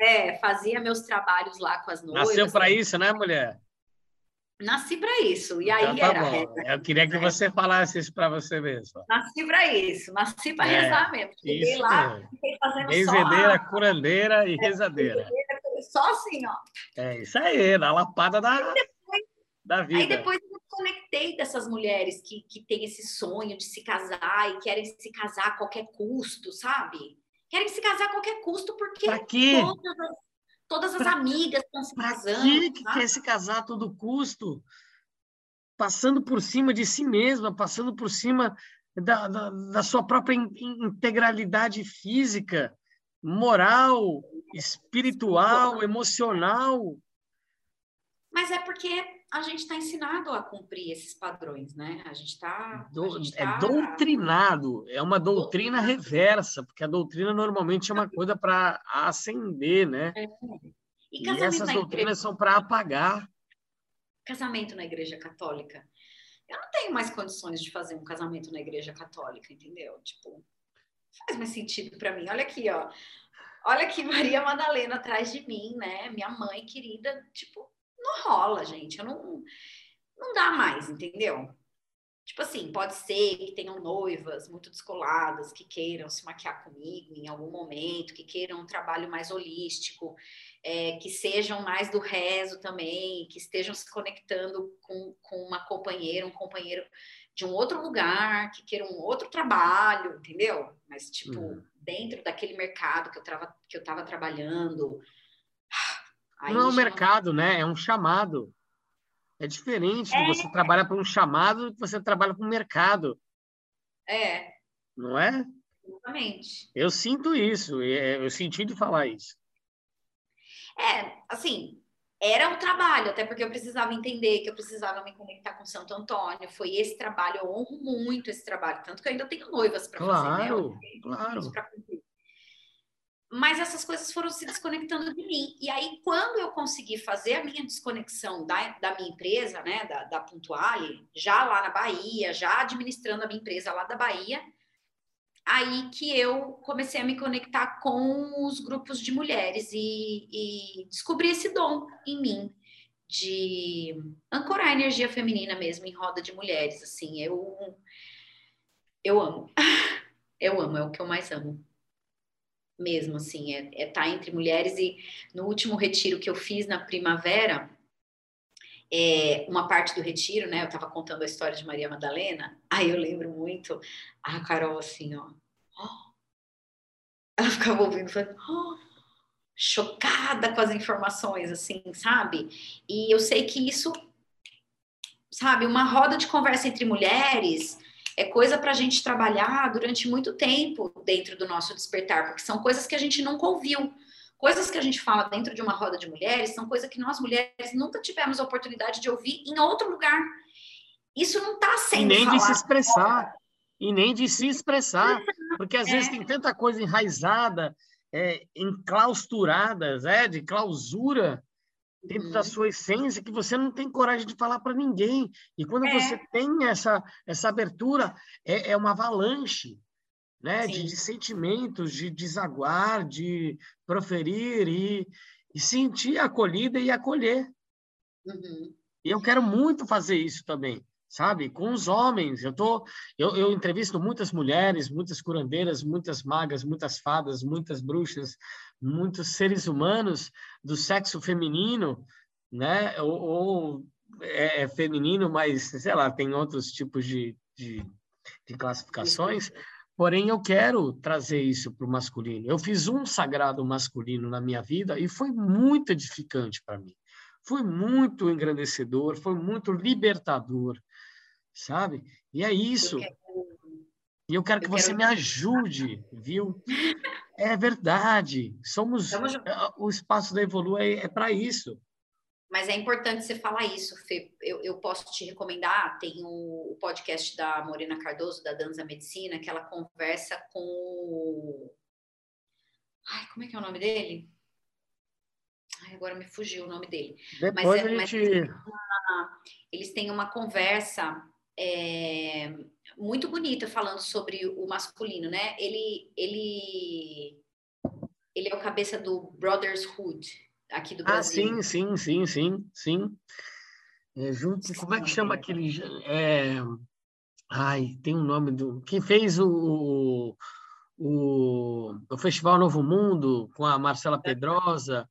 É, fazia meus trabalhos lá com as noivas. Nasceu para isso, né, mulher? Nasci para isso. E aí então, tá era. Bom. Eu queria que você falasse isso para você mesmo. Nasci para isso, nasci para é, rezar mesmo. Cheguei lá, mesmo. fiquei fazendo Benzedeira, só... curandeira e é, rezadeira. Só assim, ó. É isso aí, na lapada da, depois, da vida. Aí depois eu me conectei dessas mulheres que, que têm esse sonho de se casar e querem se casar a qualquer custo, sabe? Querem se casar a qualquer custo porque todas as Todas as pra, amigas estão se casando. Quem que quer se casar a todo custo? Passando por cima de si mesma, passando por cima da, da, da sua própria integralidade física, moral, espiritual, emocional. Mas é porque a gente está ensinado a cumprir esses padrões, né? A gente está. É tá... doutrinado, é uma doutrina reversa, porque a doutrina normalmente é uma coisa para ascender, né? É. E, e essas doutrinas igreja... são para apagar. Casamento na Igreja Católica. Eu não tenho mais condições de fazer um casamento na Igreja Católica, entendeu? Tipo, faz mais sentido para mim. Olha aqui, ó. Olha aqui, [laughs] Maria Madalena atrás de mim, né? Minha mãe querida, tipo, não rola, gente. Eu não, não dá mais, entendeu? Tipo assim, pode ser que tenham noivas muito descoladas que queiram se maquiar comigo em algum momento, que queiram um trabalho mais holístico, é, que sejam mais do rezo também, que estejam se conectando com, com uma companheira, um companheiro de um outro lugar, que queiram um outro trabalho, entendeu? Mas, tipo, uhum. dentro daquele mercado que eu, tava, que eu tava trabalhando, Aí não é um mercado, né? É um chamado. É diferente é. você trabalhar para um chamado do que você trabalha para um mercado. É. Não é? Exatamente. Eu sinto isso. É, eu senti de falar isso. É, assim, era o trabalho, até porque eu precisava entender que eu precisava me conectar com Santo Antônio. Foi esse trabalho, eu honro muito esse trabalho, tanto que eu ainda tenho noivas para claro, fazer. Né? Claro, claro mas essas coisas foram se desconectando de mim. E aí, quando eu consegui fazer a minha desconexão da, da minha empresa, né, da, da Puntuale, já lá na Bahia, já administrando a minha empresa lá da Bahia, aí que eu comecei a me conectar com os grupos de mulheres e, e descobri esse dom em mim de ancorar a energia feminina mesmo em roda de mulheres. Assim, eu, eu amo. [laughs] Eu amo, é o que eu mais amo mesmo, assim, é estar é tá entre mulheres. E no último retiro que eu fiz na primavera, é, uma parte do retiro, né? Eu estava contando a história de Maria Madalena, aí eu lembro muito a Carol assim, ó. Ela ficava ouvindo, falando, oh. chocada com as informações, assim, sabe? E eu sei que isso, sabe, uma roda de conversa entre mulheres é coisa para a gente trabalhar durante muito tempo dentro do nosso despertar, porque são coisas que a gente nunca ouviu. Coisas que a gente fala dentro de uma roda de mulheres são coisas que nós mulheres nunca tivemos a oportunidade de ouvir em outro lugar. Isso não está sendo. E nem falado. de se expressar. E nem de se expressar. [laughs] Porque às é. vezes tem tanta coisa enraizada, é, enclausturadas, é, de clausura, dentro uhum. da sua essência que você não tem coragem de falar para ninguém. E quando é. você tem essa, essa abertura, é, é uma avalanche né? De, de, sentimentos, de desaguar, de proferir e, e sentir acolhida e acolher. Uhum. E eu quero muito fazer isso também. sabe? Com os homens. Eu tô, eu, eu entrevisto muitas mulheres, muitas curandeiras, muitas magas, muitas fadas, muitas bruxas, muitos seres humanos do sexo feminino, né? Ou, ou é, é, feminino, mas sei lá, tem outros tipos de, de, de classificações. Porém, eu quero trazer isso para o masculino. Eu fiz um sagrado masculino na minha vida e foi muito edificante para mim. Foi muito engrandecedor, foi muito libertador sabe? E é isso. E eu quero que eu você quero... me ajude, viu? [laughs] É verdade. Somos o espaço da Evolua é, é para isso. Mas é importante você falar isso, Fê. Eu, eu posso te recomendar, tem o, o, podcast da Morena Cardoso, da Danza Medicina, que ela conversa com Ai, como é que é o nome dele? Ai, agora me fugiu o nome dele. Depois mas, é, a gente... Mas eles têm uma conversa é, muito bonita falando sobre o masculino, né? Ele, ele, ele é o cabeça do Brothershood aqui do Brasil. Ah, sim, sim, sim, sim, sim. É, junto, como é que chama aquele? É, ai, tem um nome do. Quem fez o, o, o Festival Novo Mundo com a Marcela Pedrosa,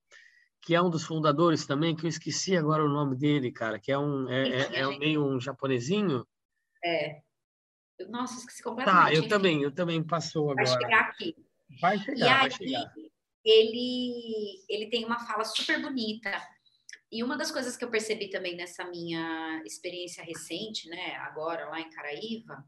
que é um dos fundadores também, que eu esqueci agora o nome dele, cara, que é um é, é, é meio um japonesinho. É. Nossa, esqueci completamente. Tá, eu também, eu também passou agora. Vai chegar aqui. Vai chegar, e vai aí, chegar. Ele, ele tem uma fala super bonita. E uma das coisas que eu percebi também nessa minha experiência recente, né, agora lá em Caraíva,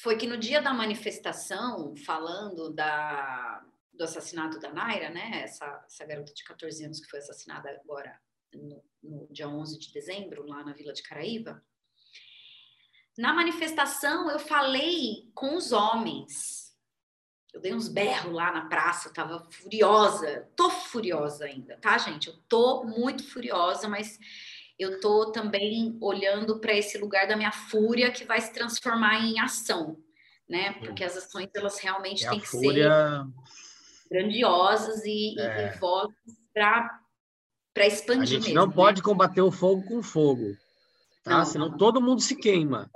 foi que no dia da manifestação, falando da, do assassinato da Naira, né, essa, essa garota de 14 anos que foi assassinada agora no, no dia 11 de dezembro, lá na Vila de Caraíva, na manifestação, eu falei com os homens. Eu dei uns berros lá na praça, eu tava furiosa. Tô furiosa ainda, tá, gente? Eu tô muito furiosa, mas eu tô também olhando para esse lugar da minha fúria que vai se transformar em ação, né? Porque as ações, elas realmente é têm que fúria... ser grandiosas e, é. e, vozes para expandir A gente mesmo, não né? pode combater o fogo com fogo, tá? Não, Senão não. todo mundo se queima.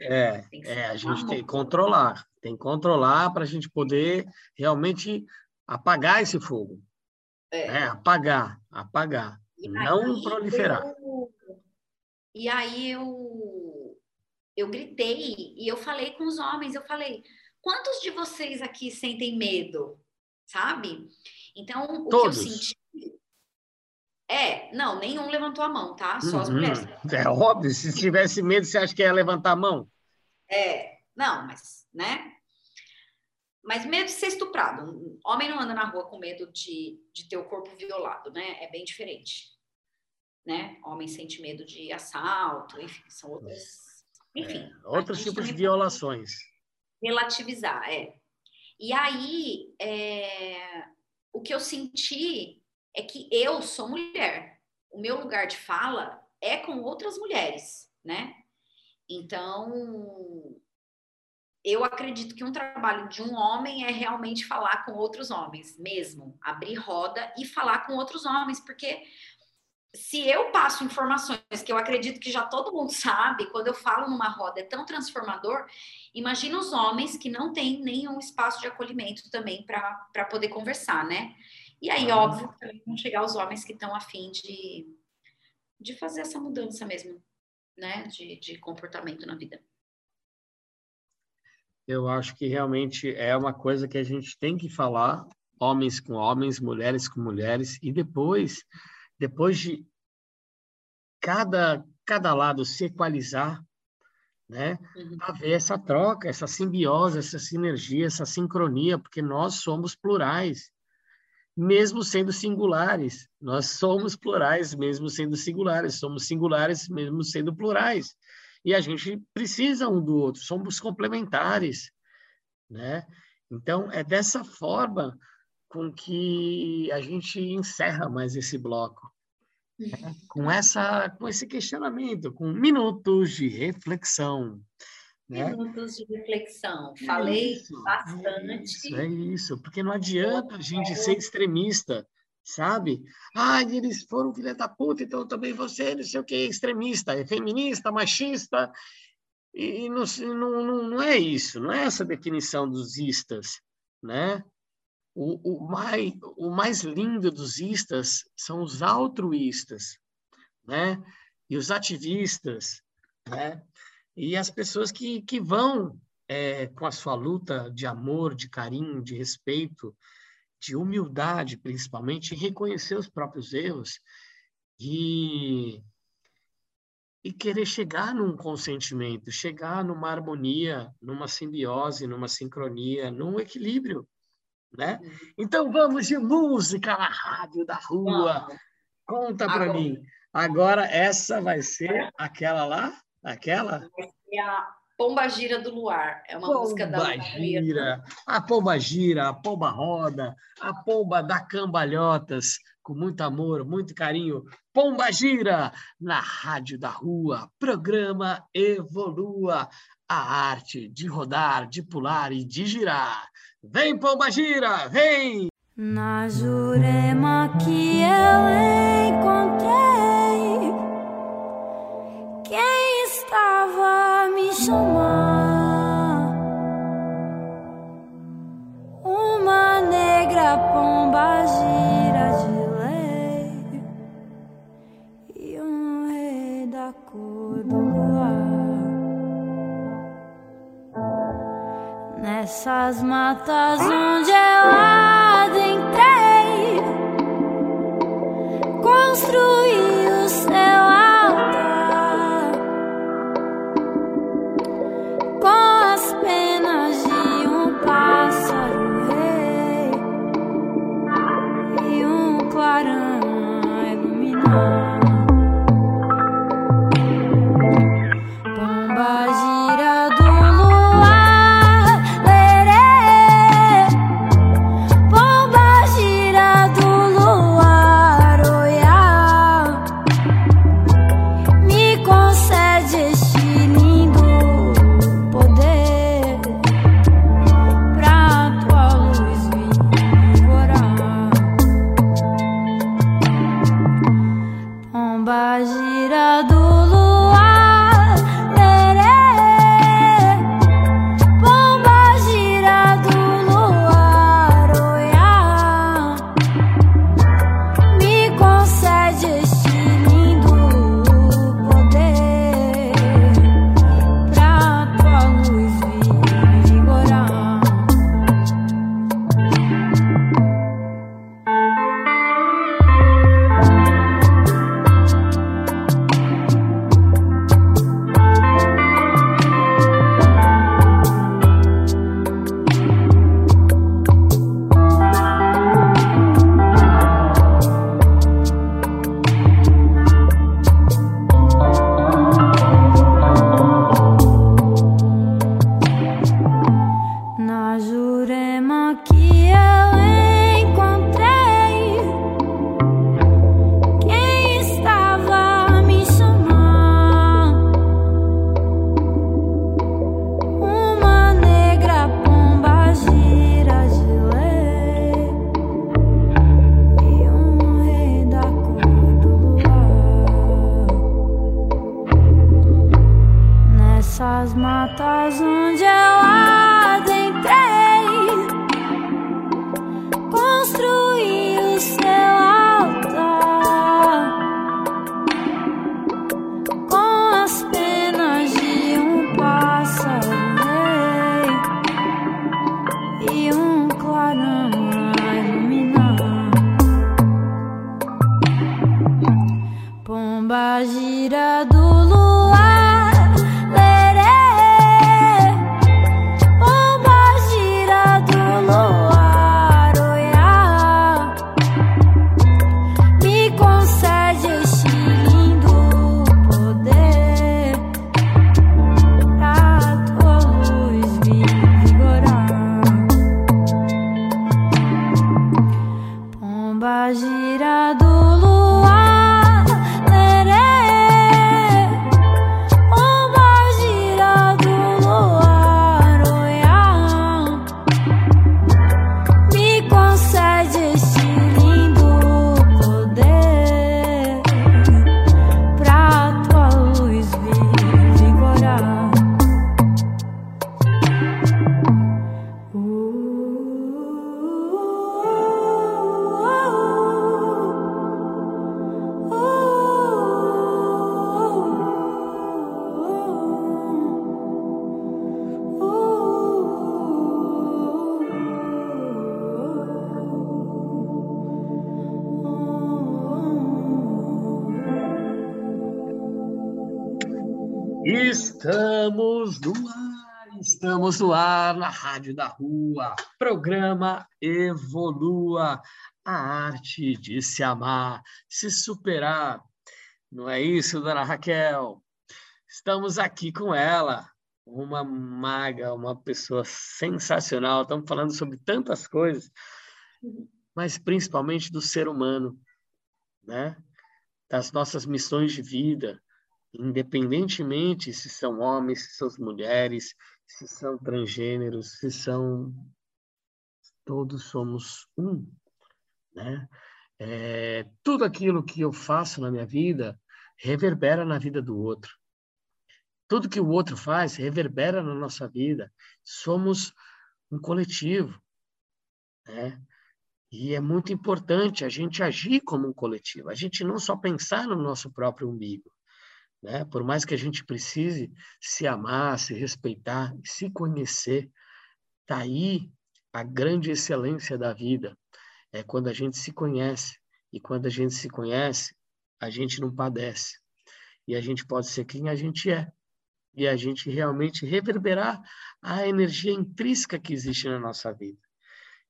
É, é, a gente tem que controlar, tem que controlar para a gente poder realmente apagar esse fogo. É. é apagar, apagar, e não proliferar. Eu, e aí eu, eu gritei e eu falei com os homens, eu falei, quantos de vocês aqui sentem medo? Sabe? Então, o Todos. que eu senti é, não, nenhum levantou a mão, tá? Só as uhum. mulheres. É óbvio, se tivesse medo, você acha que ia levantar a mão? É, não, mas, né? Mas medo de ser estuprado. Homem não anda na rua com medo de, de ter o corpo violado, né? É bem diferente. Né? Homem sente medo de assalto, enfim, são outras. Enfim. É, outros tipos de violações. Relativizar, é. E aí, é, o que eu senti é que eu sou mulher. O meu lugar de fala é com outras mulheres, né? Então, eu acredito que um trabalho de um homem é realmente falar com outros homens, mesmo, abrir roda e falar com outros homens, porque se eu passo informações que eu acredito que já todo mundo sabe, quando eu falo numa roda é tão transformador, imagina os homens que não têm nenhum espaço de acolhimento também para poder conversar, né? E aí, ah. óbvio, também vão chegar os homens que estão afim de, de fazer essa mudança mesmo, né? De, de comportamento na vida. Eu acho que realmente é uma coisa que a gente tem que falar, homens com homens, mulheres com mulheres, e depois, depois de cada, cada lado se equalizar, né? Uhum. Haver essa troca, essa simbiose, essa sinergia, essa sincronia, porque nós somos plurais mesmo sendo singulares. Nós somos plurais, mesmo sendo singulares. Somos singulares, mesmo sendo plurais. E a gente precisa um do outro, somos complementares, né? Então, é dessa forma com que a gente encerra mais esse bloco. Né? Com, essa, com esse questionamento, com minutos de reflexão. Né? Minutos de reflexão. Falei isso, bastante. É isso, é isso, porque não adianta a gente ser extremista, sabe? Ah, eles foram filha da puta, então também você, não sei o que, extremista, é feminista, machista. E não, não, não é isso, não é essa definição dos istas, né? O, o, mais, o mais lindo dos istas são os altruístas, né? E os ativistas, né? E as pessoas que, que vão é, com a sua luta de amor, de carinho, de respeito, de humildade, principalmente, reconhecer os próprios erros e, e querer chegar num consentimento, chegar numa harmonia, numa simbiose, numa sincronia, num equilíbrio, né? Uhum. Então vamos de música na rádio da rua. Conta para mim. Agora essa vai ser aquela lá, aquela? Vai ser a Pomba Gira do Luar. É uma pomba música da Gira, A Pomba Gira, a Pomba Roda, a Pomba da Cambalhotas, com muito amor, muito carinho. Pomba Gira, na Rádio da Rua. Programa Evolua, a arte de rodar, de pular e de girar. Vem, Pomba Gira, vem! Na Jurema que eu encontrei quem estava a me chamar uma negra pomba gira nessas matas onde eu adentrei construí o céu estamos no ar na Rádio da Rua. Programa Evolua, a arte de se amar, se superar. Não é isso, dona Raquel? Estamos aqui com ela, uma maga, uma pessoa sensacional. Estamos falando sobre tantas coisas, mas principalmente do ser humano, né? Das nossas missões de vida, independentemente se são homens, se são mulheres, se são transgêneros, se são todos somos um, né? É, tudo aquilo que eu faço na minha vida reverbera na vida do outro. Tudo que o outro faz reverbera na nossa vida. Somos um coletivo, né? E é muito importante a gente agir como um coletivo. A gente não só pensar no nosso próprio umbigo, né? Por mais que a gente precise se amar, se respeitar, se conhecer, tá aí a grande excelência da vida. É quando a gente se conhece. E quando a gente se conhece, a gente não padece. E a gente pode ser quem a gente é e a gente realmente reverberar a energia intrínseca que existe na nossa vida.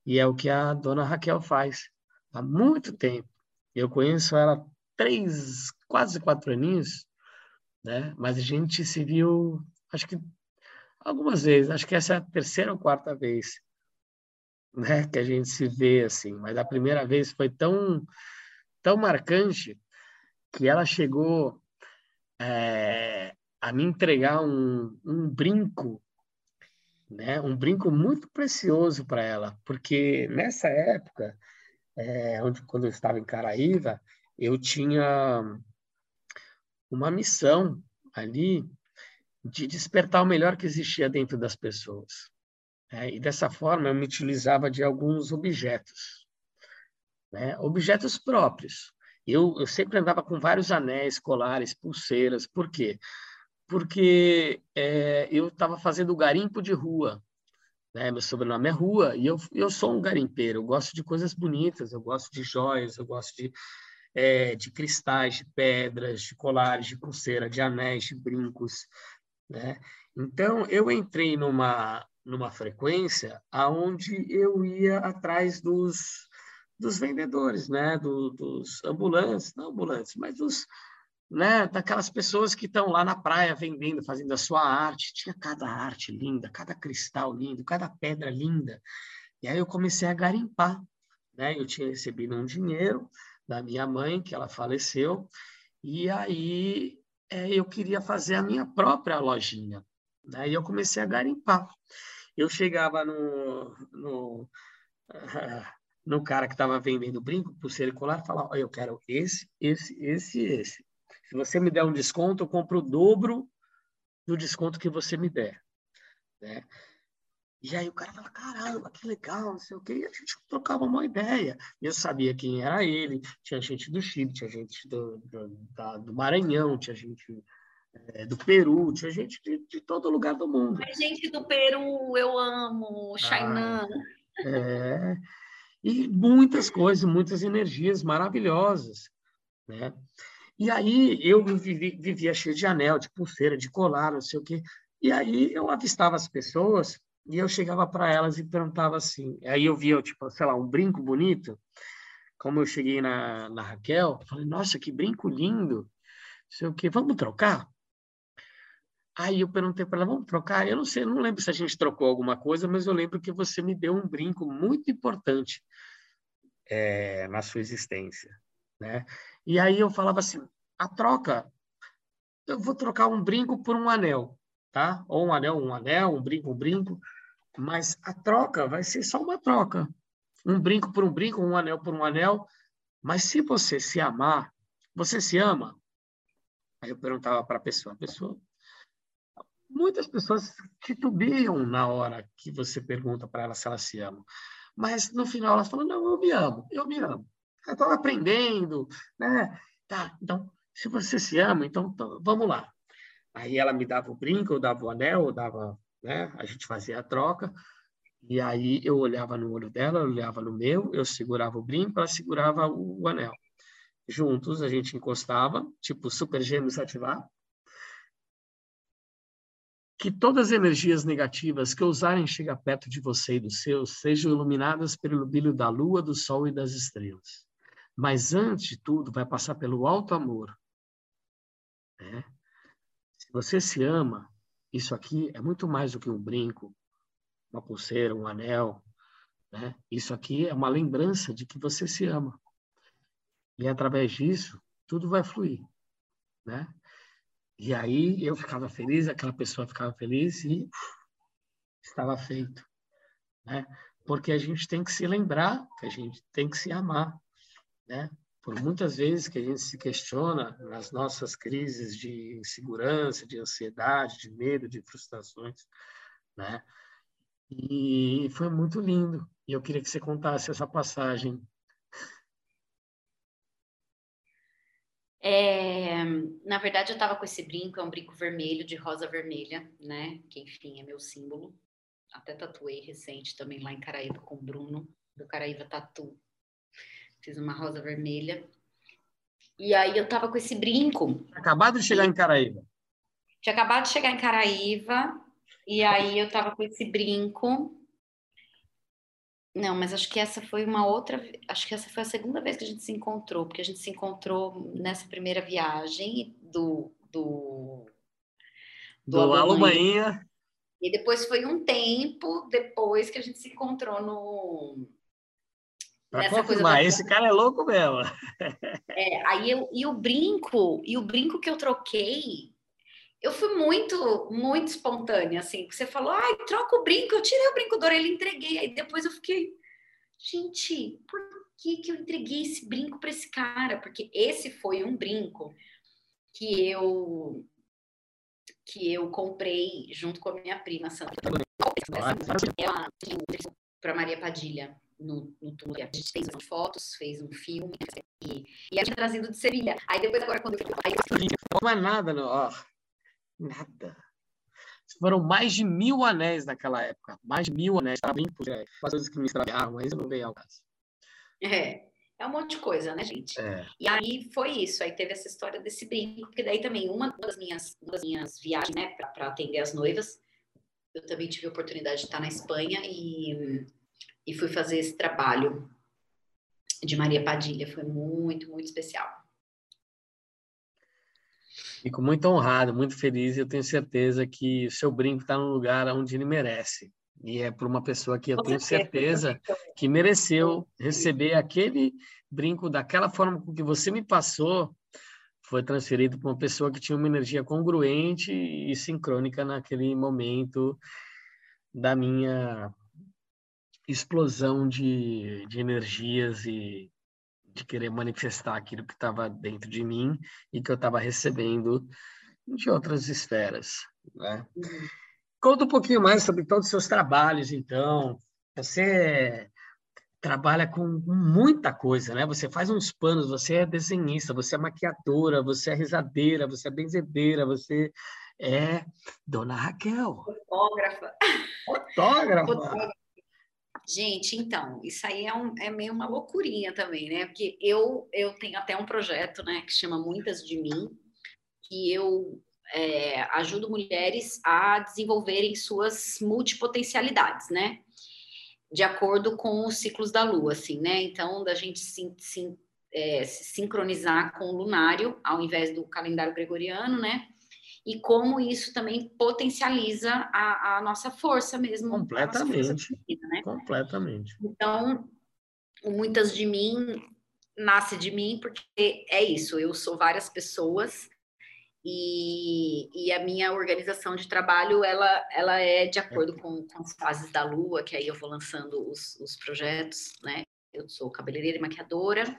E é o que a dona Raquel faz há muito tempo. Eu conheço ela três, quase quatro aninhos, né? Mas a gente se viu, acho que algumas vezes, acho que essa é a terceira ou quarta vez, né? Que a gente se vê assim. Mas a primeira vez foi tão, tão marcante que ela chegou é, a me entregar um, um brinco, né? um brinco muito precioso para ela, porque nessa época, é, onde, quando eu estava em Caraíva, eu tinha uma missão ali de despertar o melhor que existia dentro das pessoas. Né? E dessa forma eu me utilizava de alguns objetos, né? objetos próprios. Eu, eu sempre andava com vários anéis, colares, pulseiras. Por quê? porque é, eu estava fazendo garimpo de rua. Né? Meu sobrenome é Rua e eu, eu sou um garimpeiro. Eu gosto de coisas bonitas, eu gosto de joias, eu gosto de, é, de cristais, de pedras, de colares, de pulseira, de anéis, de brincos. Né? Então, eu entrei numa, numa frequência aonde eu ia atrás dos, dos vendedores, né? Do, dos ambulantes, não ambulantes, mas dos né, daquelas pessoas que estão lá na praia vendendo, fazendo a sua arte. Tinha cada arte linda, cada cristal lindo, cada pedra linda. E aí eu comecei a garimpar. Né? Eu tinha recebido um dinheiro da minha mãe, que ela faleceu, e aí é, eu queria fazer a minha própria lojinha. Né? E eu comecei a garimpar. Eu chegava no, no, [laughs] no cara que estava vendendo brinco, pulseira e colar, e falava, eu quero esse, esse, esse esse. Se você me der um desconto, eu compro o dobro do desconto que você me der. Né? E aí o cara fala, caramba, que legal, não sei o quê. E a gente trocava uma ideia. Eu sabia quem era ele, tinha gente do Chile, tinha gente do, do, da, do Maranhão, tinha gente é, do Peru, tinha gente de, de, todo lugar do mundo. A gente do Peru, eu amo, Xainan. Ah, é, e muitas coisas, muitas energias maravilhosas, né? E aí eu vivi, vivia cheio de anel, de pulseira, de colar, não sei o quê. E aí eu avistava as pessoas e eu chegava para elas e perguntava assim. Aí eu via, tipo, sei lá, um brinco bonito. Como eu cheguei na, na Raquel, falei, nossa, que brinco lindo. Sei o quê, vamos trocar? Aí eu perguntei para ela, vamos trocar? Eu não sei, não lembro se a gente trocou alguma coisa, mas eu lembro que você me deu um brinco muito importante é, na sua existência, né? E aí eu falava assim, a troca, eu vou trocar um brinco por um anel, tá? Ou um anel, um anel, um brinco, um brinco, mas a troca vai ser só uma troca. Um brinco por um brinco, um anel por um anel, mas se você se amar, você se ama? Aí eu perguntava para a pessoa, pessoa muitas pessoas titubeam na hora que você pergunta para ela se ela se ama. Mas no final elas falam: Não, eu me amo, eu me amo eu estou aprendendo, né? Tá, então, se você se ama, então vamos lá. Aí ela me dava o brinco, eu dava o anel, eu dava, né? A gente fazia a troca. E aí eu olhava no olho dela, eu olhava no meu, eu segurava o brinco, ela segurava o, o anel. Juntos a gente encostava, tipo super gêmeos ativar. que todas as energias negativas que ousarem chegar perto de você e dos seus sejam iluminadas pelo brilho da lua, do sol e das estrelas. Mas antes de tudo, vai passar pelo alto amor. Né? Se você se ama, isso aqui é muito mais do que um brinco, uma pulseira, um anel. Né? Isso aqui é uma lembrança de que você se ama. E através disso, tudo vai fluir. Né? E aí eu ficava feliz, aquela pessoa ficava feliz e uf, estava feito. Né? Porque a gente tem que se lembrar que a gente tem que se amar. Né? Por muitas vezes que a gente se questiona nas nossas crises de insegurança, de ansiedade, de medo, de frustrações. Né? E foi muito lindo. E eu queria que você contasse essa passagem É, na verdade, eu estava com esse brinco, é um brinco vermelho de rosa vermelha, né? Que enfim é meu símbolo. Até tatuei recente também lá em Caraíba com o Bruno, do Caraíba Tatu. Fiz uma rosa vermelha. E aí eu tava com esse brinco. Acabado de chegar em Caraíba. Tinha acabado de chegar em Caraíva. E aí eu tava com esse brinco. Não, mas acho que essa foi uma outra. Acho que essa foi a segunda vez que a gente se encontrou, porque a gente se encontrou nessa primeira viagem do. Do, do, do Alomainha. E depois foi um tempo depois que a gente se encontrou no. Pra confirmar, esse cara é louco mesmo. É, aí eu, e o brinco, e o brinco que eu troquei eu fui muito, muito espontânea, assim, você falou, ai, troca o brinco, eu tirei o brinco da orelha e entreguei. Aí depois eu fiquei, gente, por que, que eu entreguei esse brinco para esse cara? Porque esse foi um brinco que eu que eu comprei junto com a minha prima Santa para Maria Padilha no, no túmulo. A gente fez fotos, fez um filme e, e a gente trazido de Sevilha. Aí depois agora quando eu aí eu... não é nada, não. Ó. Nada. Foram mais de mil anéis naquela época. Mais de mil anéis. Tá bem por é, coisas que me estragaram, mas eu não veio ao caso. É. É um monte de coisa, né, gente? É. E aí foi isso. Aí teve essa história desse brinco, porque daí também uma das minhas, uma das minhas viagens, né, para atender as noivas, eu também tive a oportunidade de estar na Espanha e, e fui fazer esse trabalho de Maria Padilha. Foi muito, muito especial. Fico muito honrado, muito feliz e eu tenho certeza que o seu brinco está no lugar onde ele merece. E é por uma pessoa que eu tenho certeza que mereceu receber aquele brinco daquela forma com que você me passou, foi transferido para uma pessoa que tinha uma energia congruente e sincrônica naquele momento da minha explosão de, de energias e de querer manifestar aquilo que estava dentro de mim e que eu estava recebendo de outras esferas. Né? Uhum. Conta um pouquinho mais sobre todos os seus trabalhos, então. Você trabalha com muita coisa, né? Você faz uns panos, você é desenhista, você é maquiadora, você é risadeira, você é benzedeira, você é Dona Raquel. Fotógrafa. Fotógrafa. Fotógrafa. Gente, então, isso aí é, um, é meio uma loucurinha também, né? Porque eu, eu tenho até um projeto, né, que chama Muitas de Mim, que eu é, ajudo mulheres a desenvolverem suas multipotencialidades, né? De acordo com os ciclos da Lua, assim, né? Então, da gente se, se, é, se sincronizar com o lunário, ao invés do calendário gregoriano, né? E como isso também potencializa a, a nossa força mesmo. Completamente. Força vida, né? Completamente. Então, muitas de mim nasce de mim porque é isso, eu sou várias pessoas e, e a minha organização de trabalho ela, ela é de acordo com, com as fases da lua, que aí eu vou lançando os, os projetos, né? Eu sou cabeleireira e maquiadora,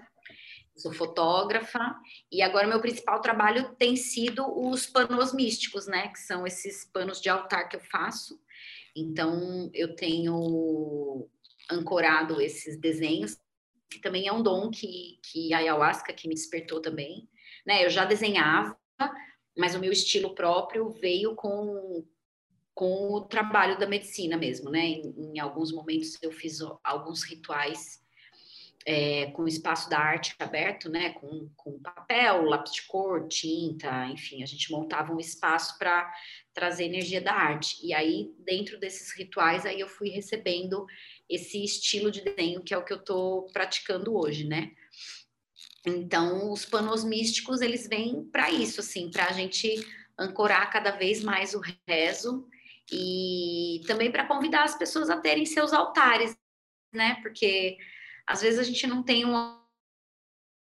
sou fotógrafa e agora meu principal trabalho tem sido os panos místicos, né? Que são esses panos de altar que eu faço. Então eu tenho ancorado esses desenhos, que também é um dom que, que a ayahuasca que me despertou também. Né? Eu já desenhava, mas o meu estilo próprio veio com com o trabalho da medicina mesmo, né? Em, em alguns momentos eu fiz alguns rituais é, com o espaço da arte aberto, né, com, com papel, lápis de cor, tinta, enfim, a gente montava um espaço para trazer energia da arte. E aí, dentro desses rituais, aí eu fui recebendo esse estilo de desenho que é o que eu estou praticando hoje, né? Então, os panos místicos, eles vêm para isso, assim, para a gente ancorar cada vez mais o rezo e também para convidar as pessoas a terem seus altares, né? Porque às vezes a gente não tem um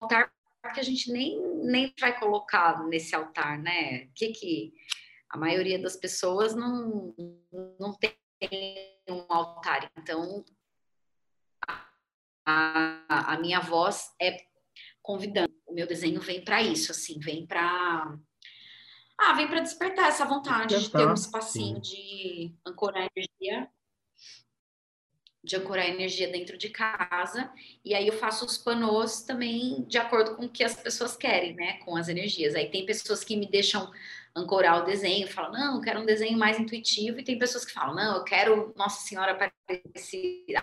altar que a gente nem, nem vai colocar nesse altar, né? Que que a maioria das pessoas não, não tem um altar. Então, a, a minha voz é convidando. O meu desenho vem para isso, assim, vem para ah, vem para despertar essa vontade de ter um espacinho sim. de ancorar energia de ancorar energia dentro de casa, e aí eu faço os panos também de acordo com o que as pessoas querem, né, com as energias. Aí tem pessoas que me deixam ancorar o desenho, falam, não, eu quero um desenho mais intuitivo, e tem pessoas que falam, não, eu quero Nossa Senhora Aparecida.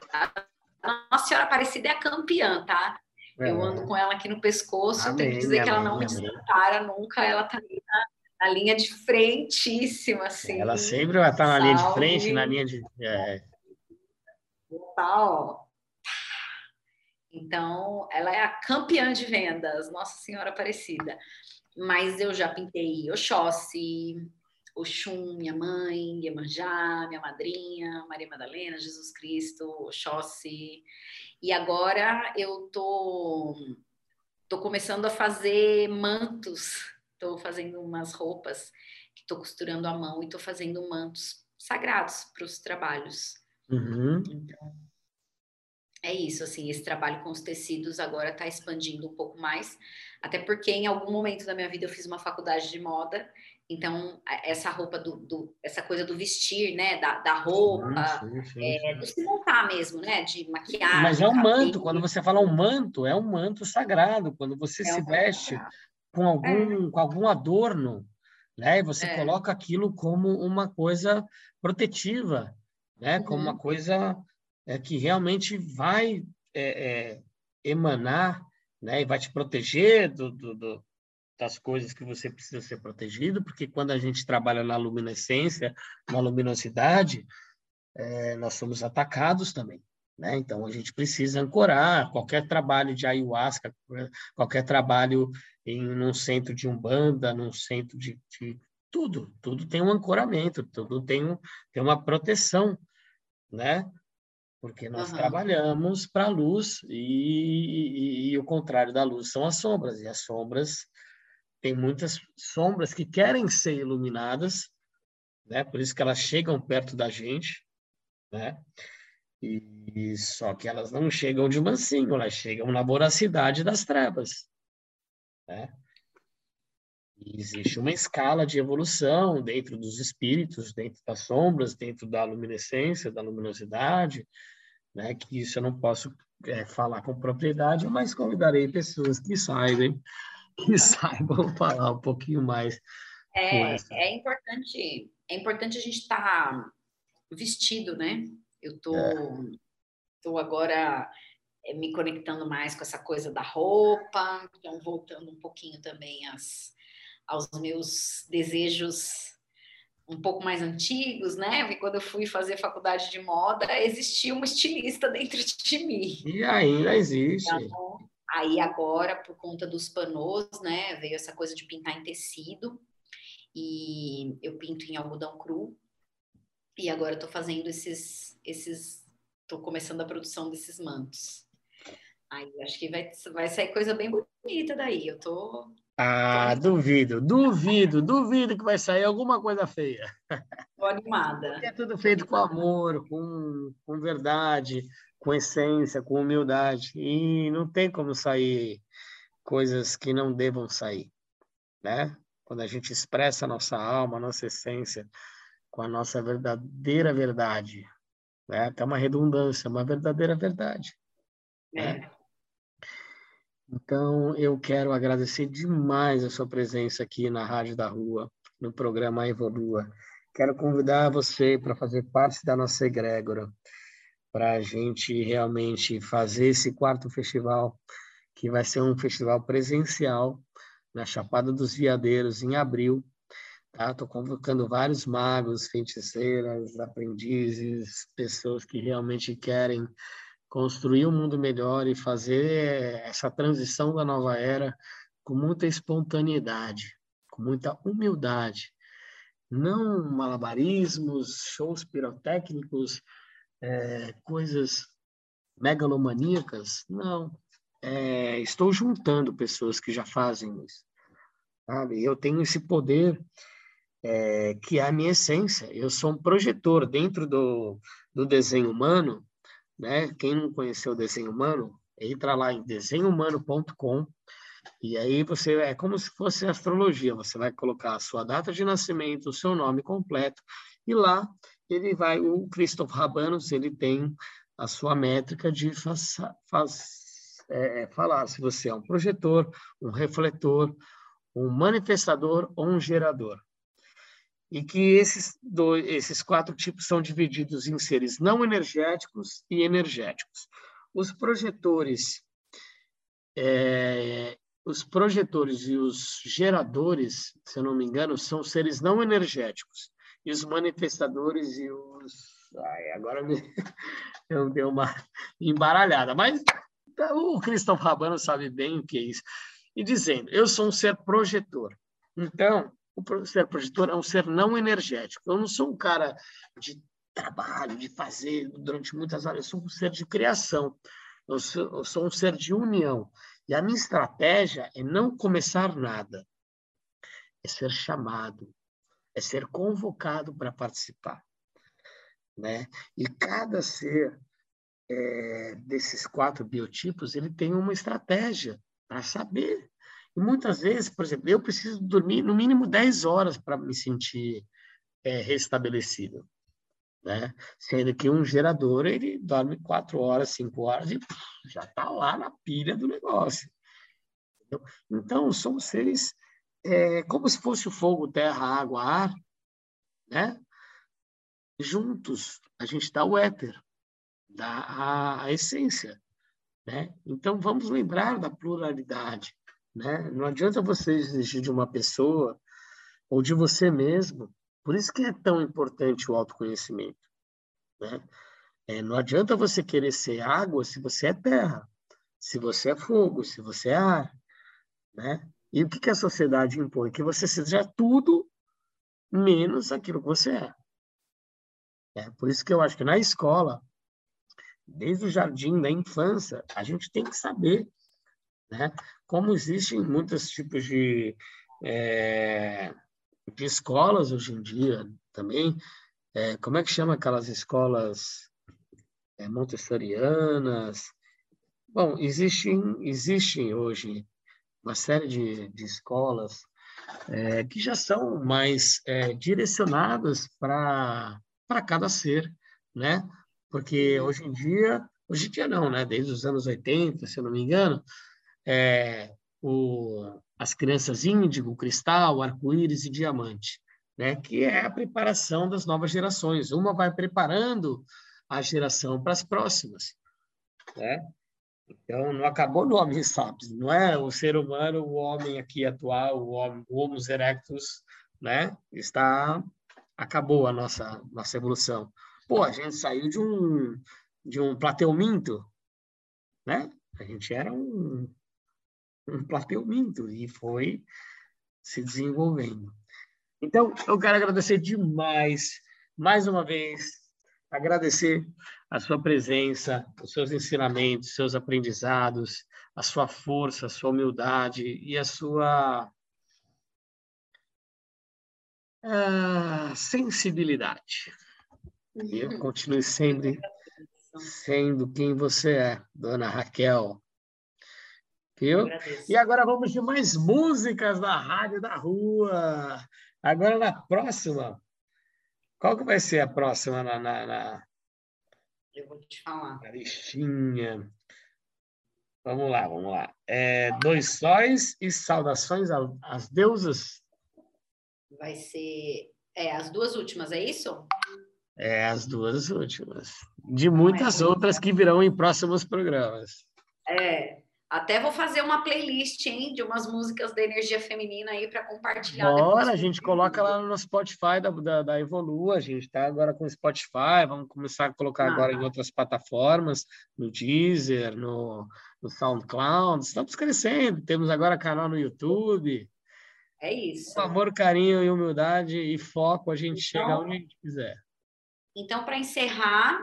Nossa Senhora Aparecida é a campeã, tá? É. Eu ando com ela aqui no pescoço, amém, tenho que dizer que ela não amém. me desampara nunca, ela tá ali na, na, linha de frentíssima, assim. Ela sempre vai estar na linha de frente, na linha de... É ó. Então, ela é a campeã de vendas, Nossa Senhora Aparecida. Mas eu já pintei Oxóssi, Oxum, minha mãe, Iemanjá, minha madrinha, Maria Madalena, Jesus Cristo, Oxóssi. E agora eu tô, tô começando a fazer mantos, tô fazendo umas roupas que tô costurando à mão e tô fazendo mantos sagrados para os trabalhos. Uhum. Então, é isso, assim, esse trabalho com os tecidos agora está expandindo um pouco mais, até porque em algum momento da minha vida eu fiz uma faculdade de moda, então essa roupa do, do essa coisa do vestir, né, da, da roupa, sim, sim, sim, é, do se montar mesmo, né, de maquiagem. Mas é um manto, quando você fala um manto, é um manto sagrado, quando você é se um veste com algum, é. com algum adorno, né, e você é. coloca aquilo como uma coisa protetiva, né, como uma uhum. coisa é, que realmente vai é, é, emanar né, e vai te proteger do, do, do, das coisas que você precisa ser protegido, porque quando a gente trabalha na luminescência, na luminosidade, é, nós somos atacados também. Né? Então, a gente precisa ancorar qualquer trabalho de ayahuasca, qualquer trabalho em um centro de umbanda, num centro de, de tudo, tudo tem um ancoramento, tudo tem, um, tem uma proteção, né? porque nós uhum. trabalhamos para a luz e, e, e, o contrário da luz são as sombras e as sombras tem muitas sombras que querem ser iluminadas, né? Por isso que elas chegam perto da gente, né? E só que elas não chegam de mansinho, elas chegam na voracidade das trevas, né? E existe uma escala de evolução dentro dos espíritos, dentro das sombras, dentro da luminescência, da luminosidade, né? Que isso eu não posso é, falar com propriedade, mas convidarei pessoas que saibam, [laughs] que saibam falar um pouquinho mais. É, é importante, é importante a gente estar tá vestido, né? Eu tô, é. tô agora é, me conectando mais com essa coisa da roupa, então voltando um pouquinho também às, aos meus desejos um pouco mais antigos, né? Porque quando eu fui fazer faculdade de moda, existia uma estilista [laughs] dentro de mim. E ainda existe. Então, aí agora, por conta dos panos, né, veio essa coisa de pintar em tecido. E eu pinto em algodão cru. E agora eu tô fazendo esses esses tô começando a produção desses mantos. Aí acho que vai, vai sair coisa bem bonita daí. Eu tô ah, duvido, duvido, duvido que vai sair alguma coisa feia. Tô animada. É tudo feito com amor, com, com verdade, com essência, com humildade. E não tem como sair coisas que não devam sair, né? Quando a gente expressa a nossa alma, a nossa essência, com a nossa verdadeira verdade, né? Até uma redundância, uma verdadeira verdade. Né? Então, eu quero agradecer demais a sua presença aqui na Rádio da Rua, no programa Evolua. Quero convidar você para fazer parte da nossa egrégora, para a gente realmente fazer esse quarto festival, que vai ser um festival presencial na Chapada dos Veadeiros, em abril. Estou tá? convocando vários magos, feiticeiras, aprendizes, pessoas que realmente querem construir um mundo melhor e fazer essa transição da nova era com muita espontaneidade, com muita humildade. Não malabarismos, shows pirotécnicos, é, coisas megalomaníacas, não. É, estou juntando pessoas que já fazem isso. Sabe? Eu tenho esse poder é, que é a minha essência. Eu sou um projetor dentro do, do desenho humano. Né? Quem não conheceu o desenho humano, entra lá em desenhohumano.com e aí você é como se fosse astrologia. Você vai colocar a sua data de nascimento, o seu nome completo e lá ele vai o Christoph Rabanos ele tem a sua métrica de faz, é, falar se você é um projetor, um refletor, um manifestador ou um gerador. E que esses, dois, esses quatro tipos são divididos em seres não energéticos e energéticos. Os projetores, é, os projetores e os geradores, se eu não me engano, são seres não energéticos. E os manifestadores e os. Ai, agora me... [laughs] eu dei uma embaralhada. Mas o Cristóvão Rabano sabe bem o que é isso e dizendo: Eu sou um ser projetor. Então, o ser projetor é um ser não energético. Eu não sou um cara de trabalho, de fazer durante muitas horas. Eu sou um ser de criação. Eu sou, eu sou um ser de união. E a minha estratégia é não começar nada. É ser chamado. É ser convocado para participar. Né? E cada ser é, desses quatro biotipos ele tem uma estratégia para saber. E muitas vezes, por exemplo, eu preciso dormir no mínimo 10 horas para me sentir é, restabelecido. Né? Sendo que um gerador ele dorme 4 horas, 5 horas e já está lá na pilha do negócio. Entendeu? Então, somos seres é, como se fosse o fogo, terra, água, ar, né? Juntos, a gente dá o éter, dá a, a essência. Né? Então, vamos lembrar da pluralidade. Né? Não adianta você exigir de uma pessoa ou de você mesmo. Por isso que é tão importante o autoconhecimento. Né? É, não adianta você querer ser água se você é terra, se você é fogo, se você é ar. Né? E o que, que a sociedade impõe? Que você seja tudo menos aquilo que você é. é. Por isso que eu acho que na escola desde o jardim da infância, a gente tem que saber, né? Como existem muitos tipos de, é, de escolas hoje em dia também, é, como é que chama aquelas escolas é, montessorianas? Bom, existem, existem hoje uma série de, de escolas é, que já são mais é, direcionadas para cada ser, né? Porque hoje em dia, hoje em dia não, né? Desde os anos 80, se eu não me engano, é, o, as crianças índigo, cristal, arco-íris e diamante, né? Que é a preparação das novas gerações. Uma vai preparando a geração para as próximas, né? Então, não acabou no Homem Sapiens, não é o ser humano, o homem aqui atual, o, Homo erectus, né? Está acabou a nossa nossa evolução. Pô, a gente saiu de um, de um plateuminto, né? A gente era um, um plateuminto e foi se desenvolvendo. Então, eu quero agradecer demais, mais uma vez, agradecer a sua presença, os seus ensinamentos, seus aprendizados, a sua força, a sua humildade e a sua uh, sensibilidade. E eu continue sempre sendo quem você é, dona Raquel. Viu? E agora vamos de mais músicas da Rádio da Rua. Agora na próxima. Qual que vai ser a próxima na, na, na... Eu vou te falar. Na listinha. Vamos lá, vamos lá. É, dois sóis e saudações às deusas. Vai ser é, as duas últimas, é isso? É, as duas últimas. De muitas outras que virão em próximos programas. É, até vou fazer uma playlist, hein, de umas músicas da energia feminina aí para compartilhar. Bora, a gente coloca lá no Spotify da, da, da Evolua, a gente está agora com o Spotify, vamos começar a colocar ah. agora em outras plataformas, no Deezer, no, no SoundCloud, estamos crescendo, temos agora canal no YouTube. É isso. Com amor, carinho e humildade e foco, a gente então, chega onde a gente quiser. Então, para encerrar,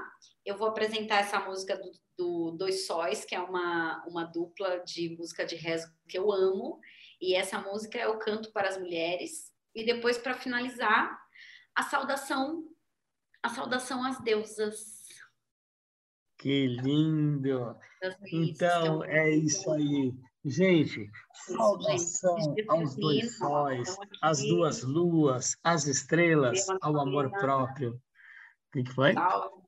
eu vou apresentar essa música do, do Dois Sóis, que é uma, uma dupla de música de rezo que eu amo. E essa música eu canto para as mulheres. E depois, para finalizar, a saudação, a saudação às deusas. Que lindo! Então, é isso aí. Gente, saudação aos dois sóis, às duas luas, às estrelas, ao amor próprio. O que foi? Salve.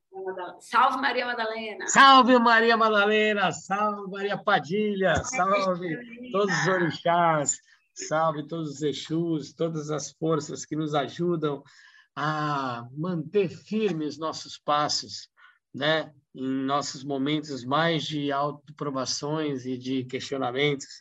Salve Maria Madalena! Salve Maria Madalena! Salve Maria Padilha! Salve todos os orixás! Salve todos os Exus, todas as forças que nos ajudam a manter firmes nossos passos, né? Em nossos momentos mais de autoprovações e de questionamentos,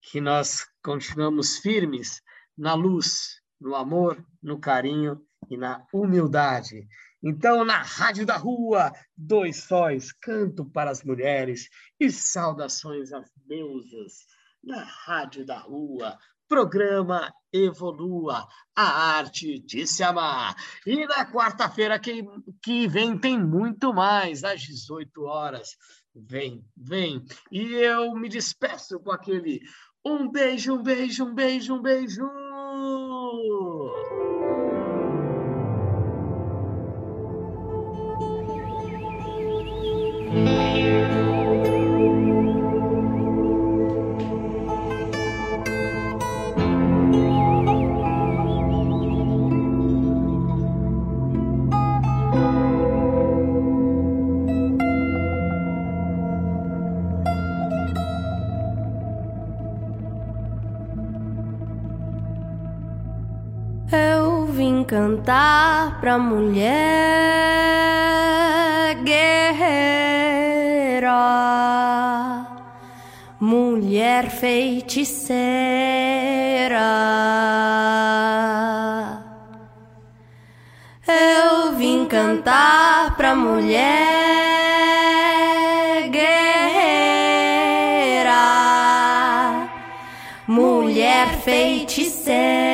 que nós continuamos firmes na luz, no amor, no carinho e na humildade. Então, na Rádio da Rua, dois sóis, canto para as mulheres e saudações às deusas. Na Rádio da Rua, programa Evolua, a arte de se amar. E na quarta-feira que, que vem tem muito mais, às 18 horas. Vem, vem. E eu me despeço com aquele um beijo, um beijo, um beijo, um beijo. Cantar pra mulher guerreira, mulher feiticeira. Eu vim cantar pra mulher guerreira, mulher feiticeira.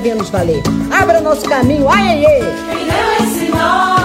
venha nos valer. Abra nosso caminho, ai, ai, ai. Quem não é ensinou.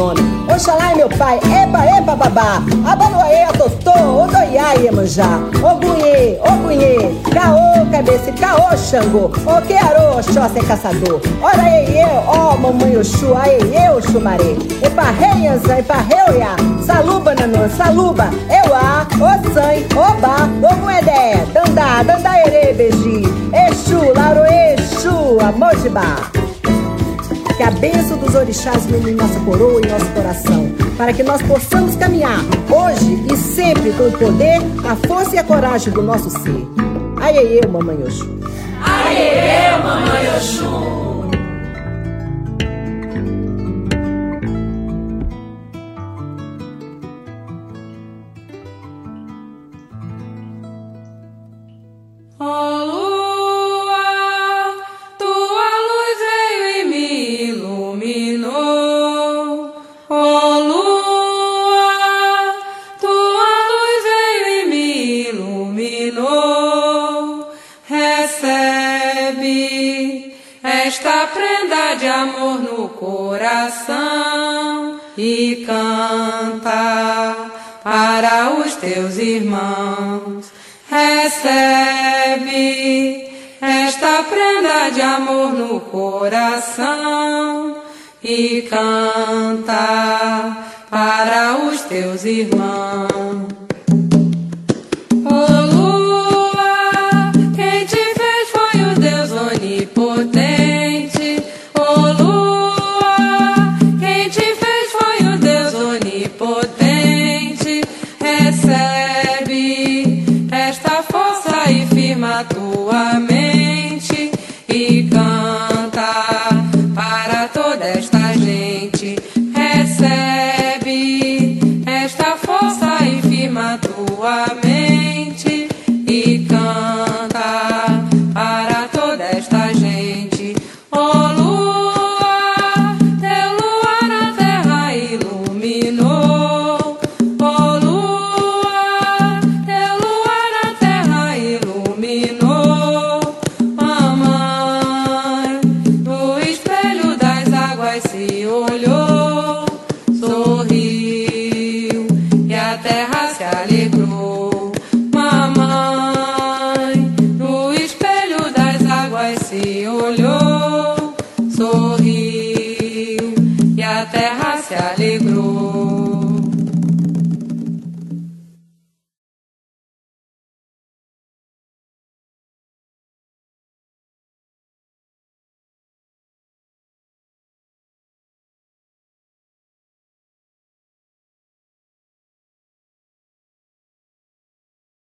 Nome. Oxalá é meu pai, epa, epa, babá. Abaluaê, atotô, odoiá, iemanjá. Ogunhê, ogunhê, caô, cabeça, caô, xangô. Oquearô, oxóssi, caçador. Ora, ei, eu, ó, mamãe Oxu, aê, eu, xumaré. Epa, reianzã, epa, reuiá. Saluba, nanã, saluba. Euá, oçãe, obá, oguedé, dandá, dandaerê, beiji. Exu, lauro, exu, amojibá. Que a bênção dos orixás ilumine nossa coroa e nosso coração, para que nós possamos caminhar hoje e sempre com o poder, a força e a coragem do nosso ser. Aiê, mamãe Oxu. Aê, mamãe Oxum. Teus irmãos. Recebe esta prenda de amor no coração e canta para os teus irmãos.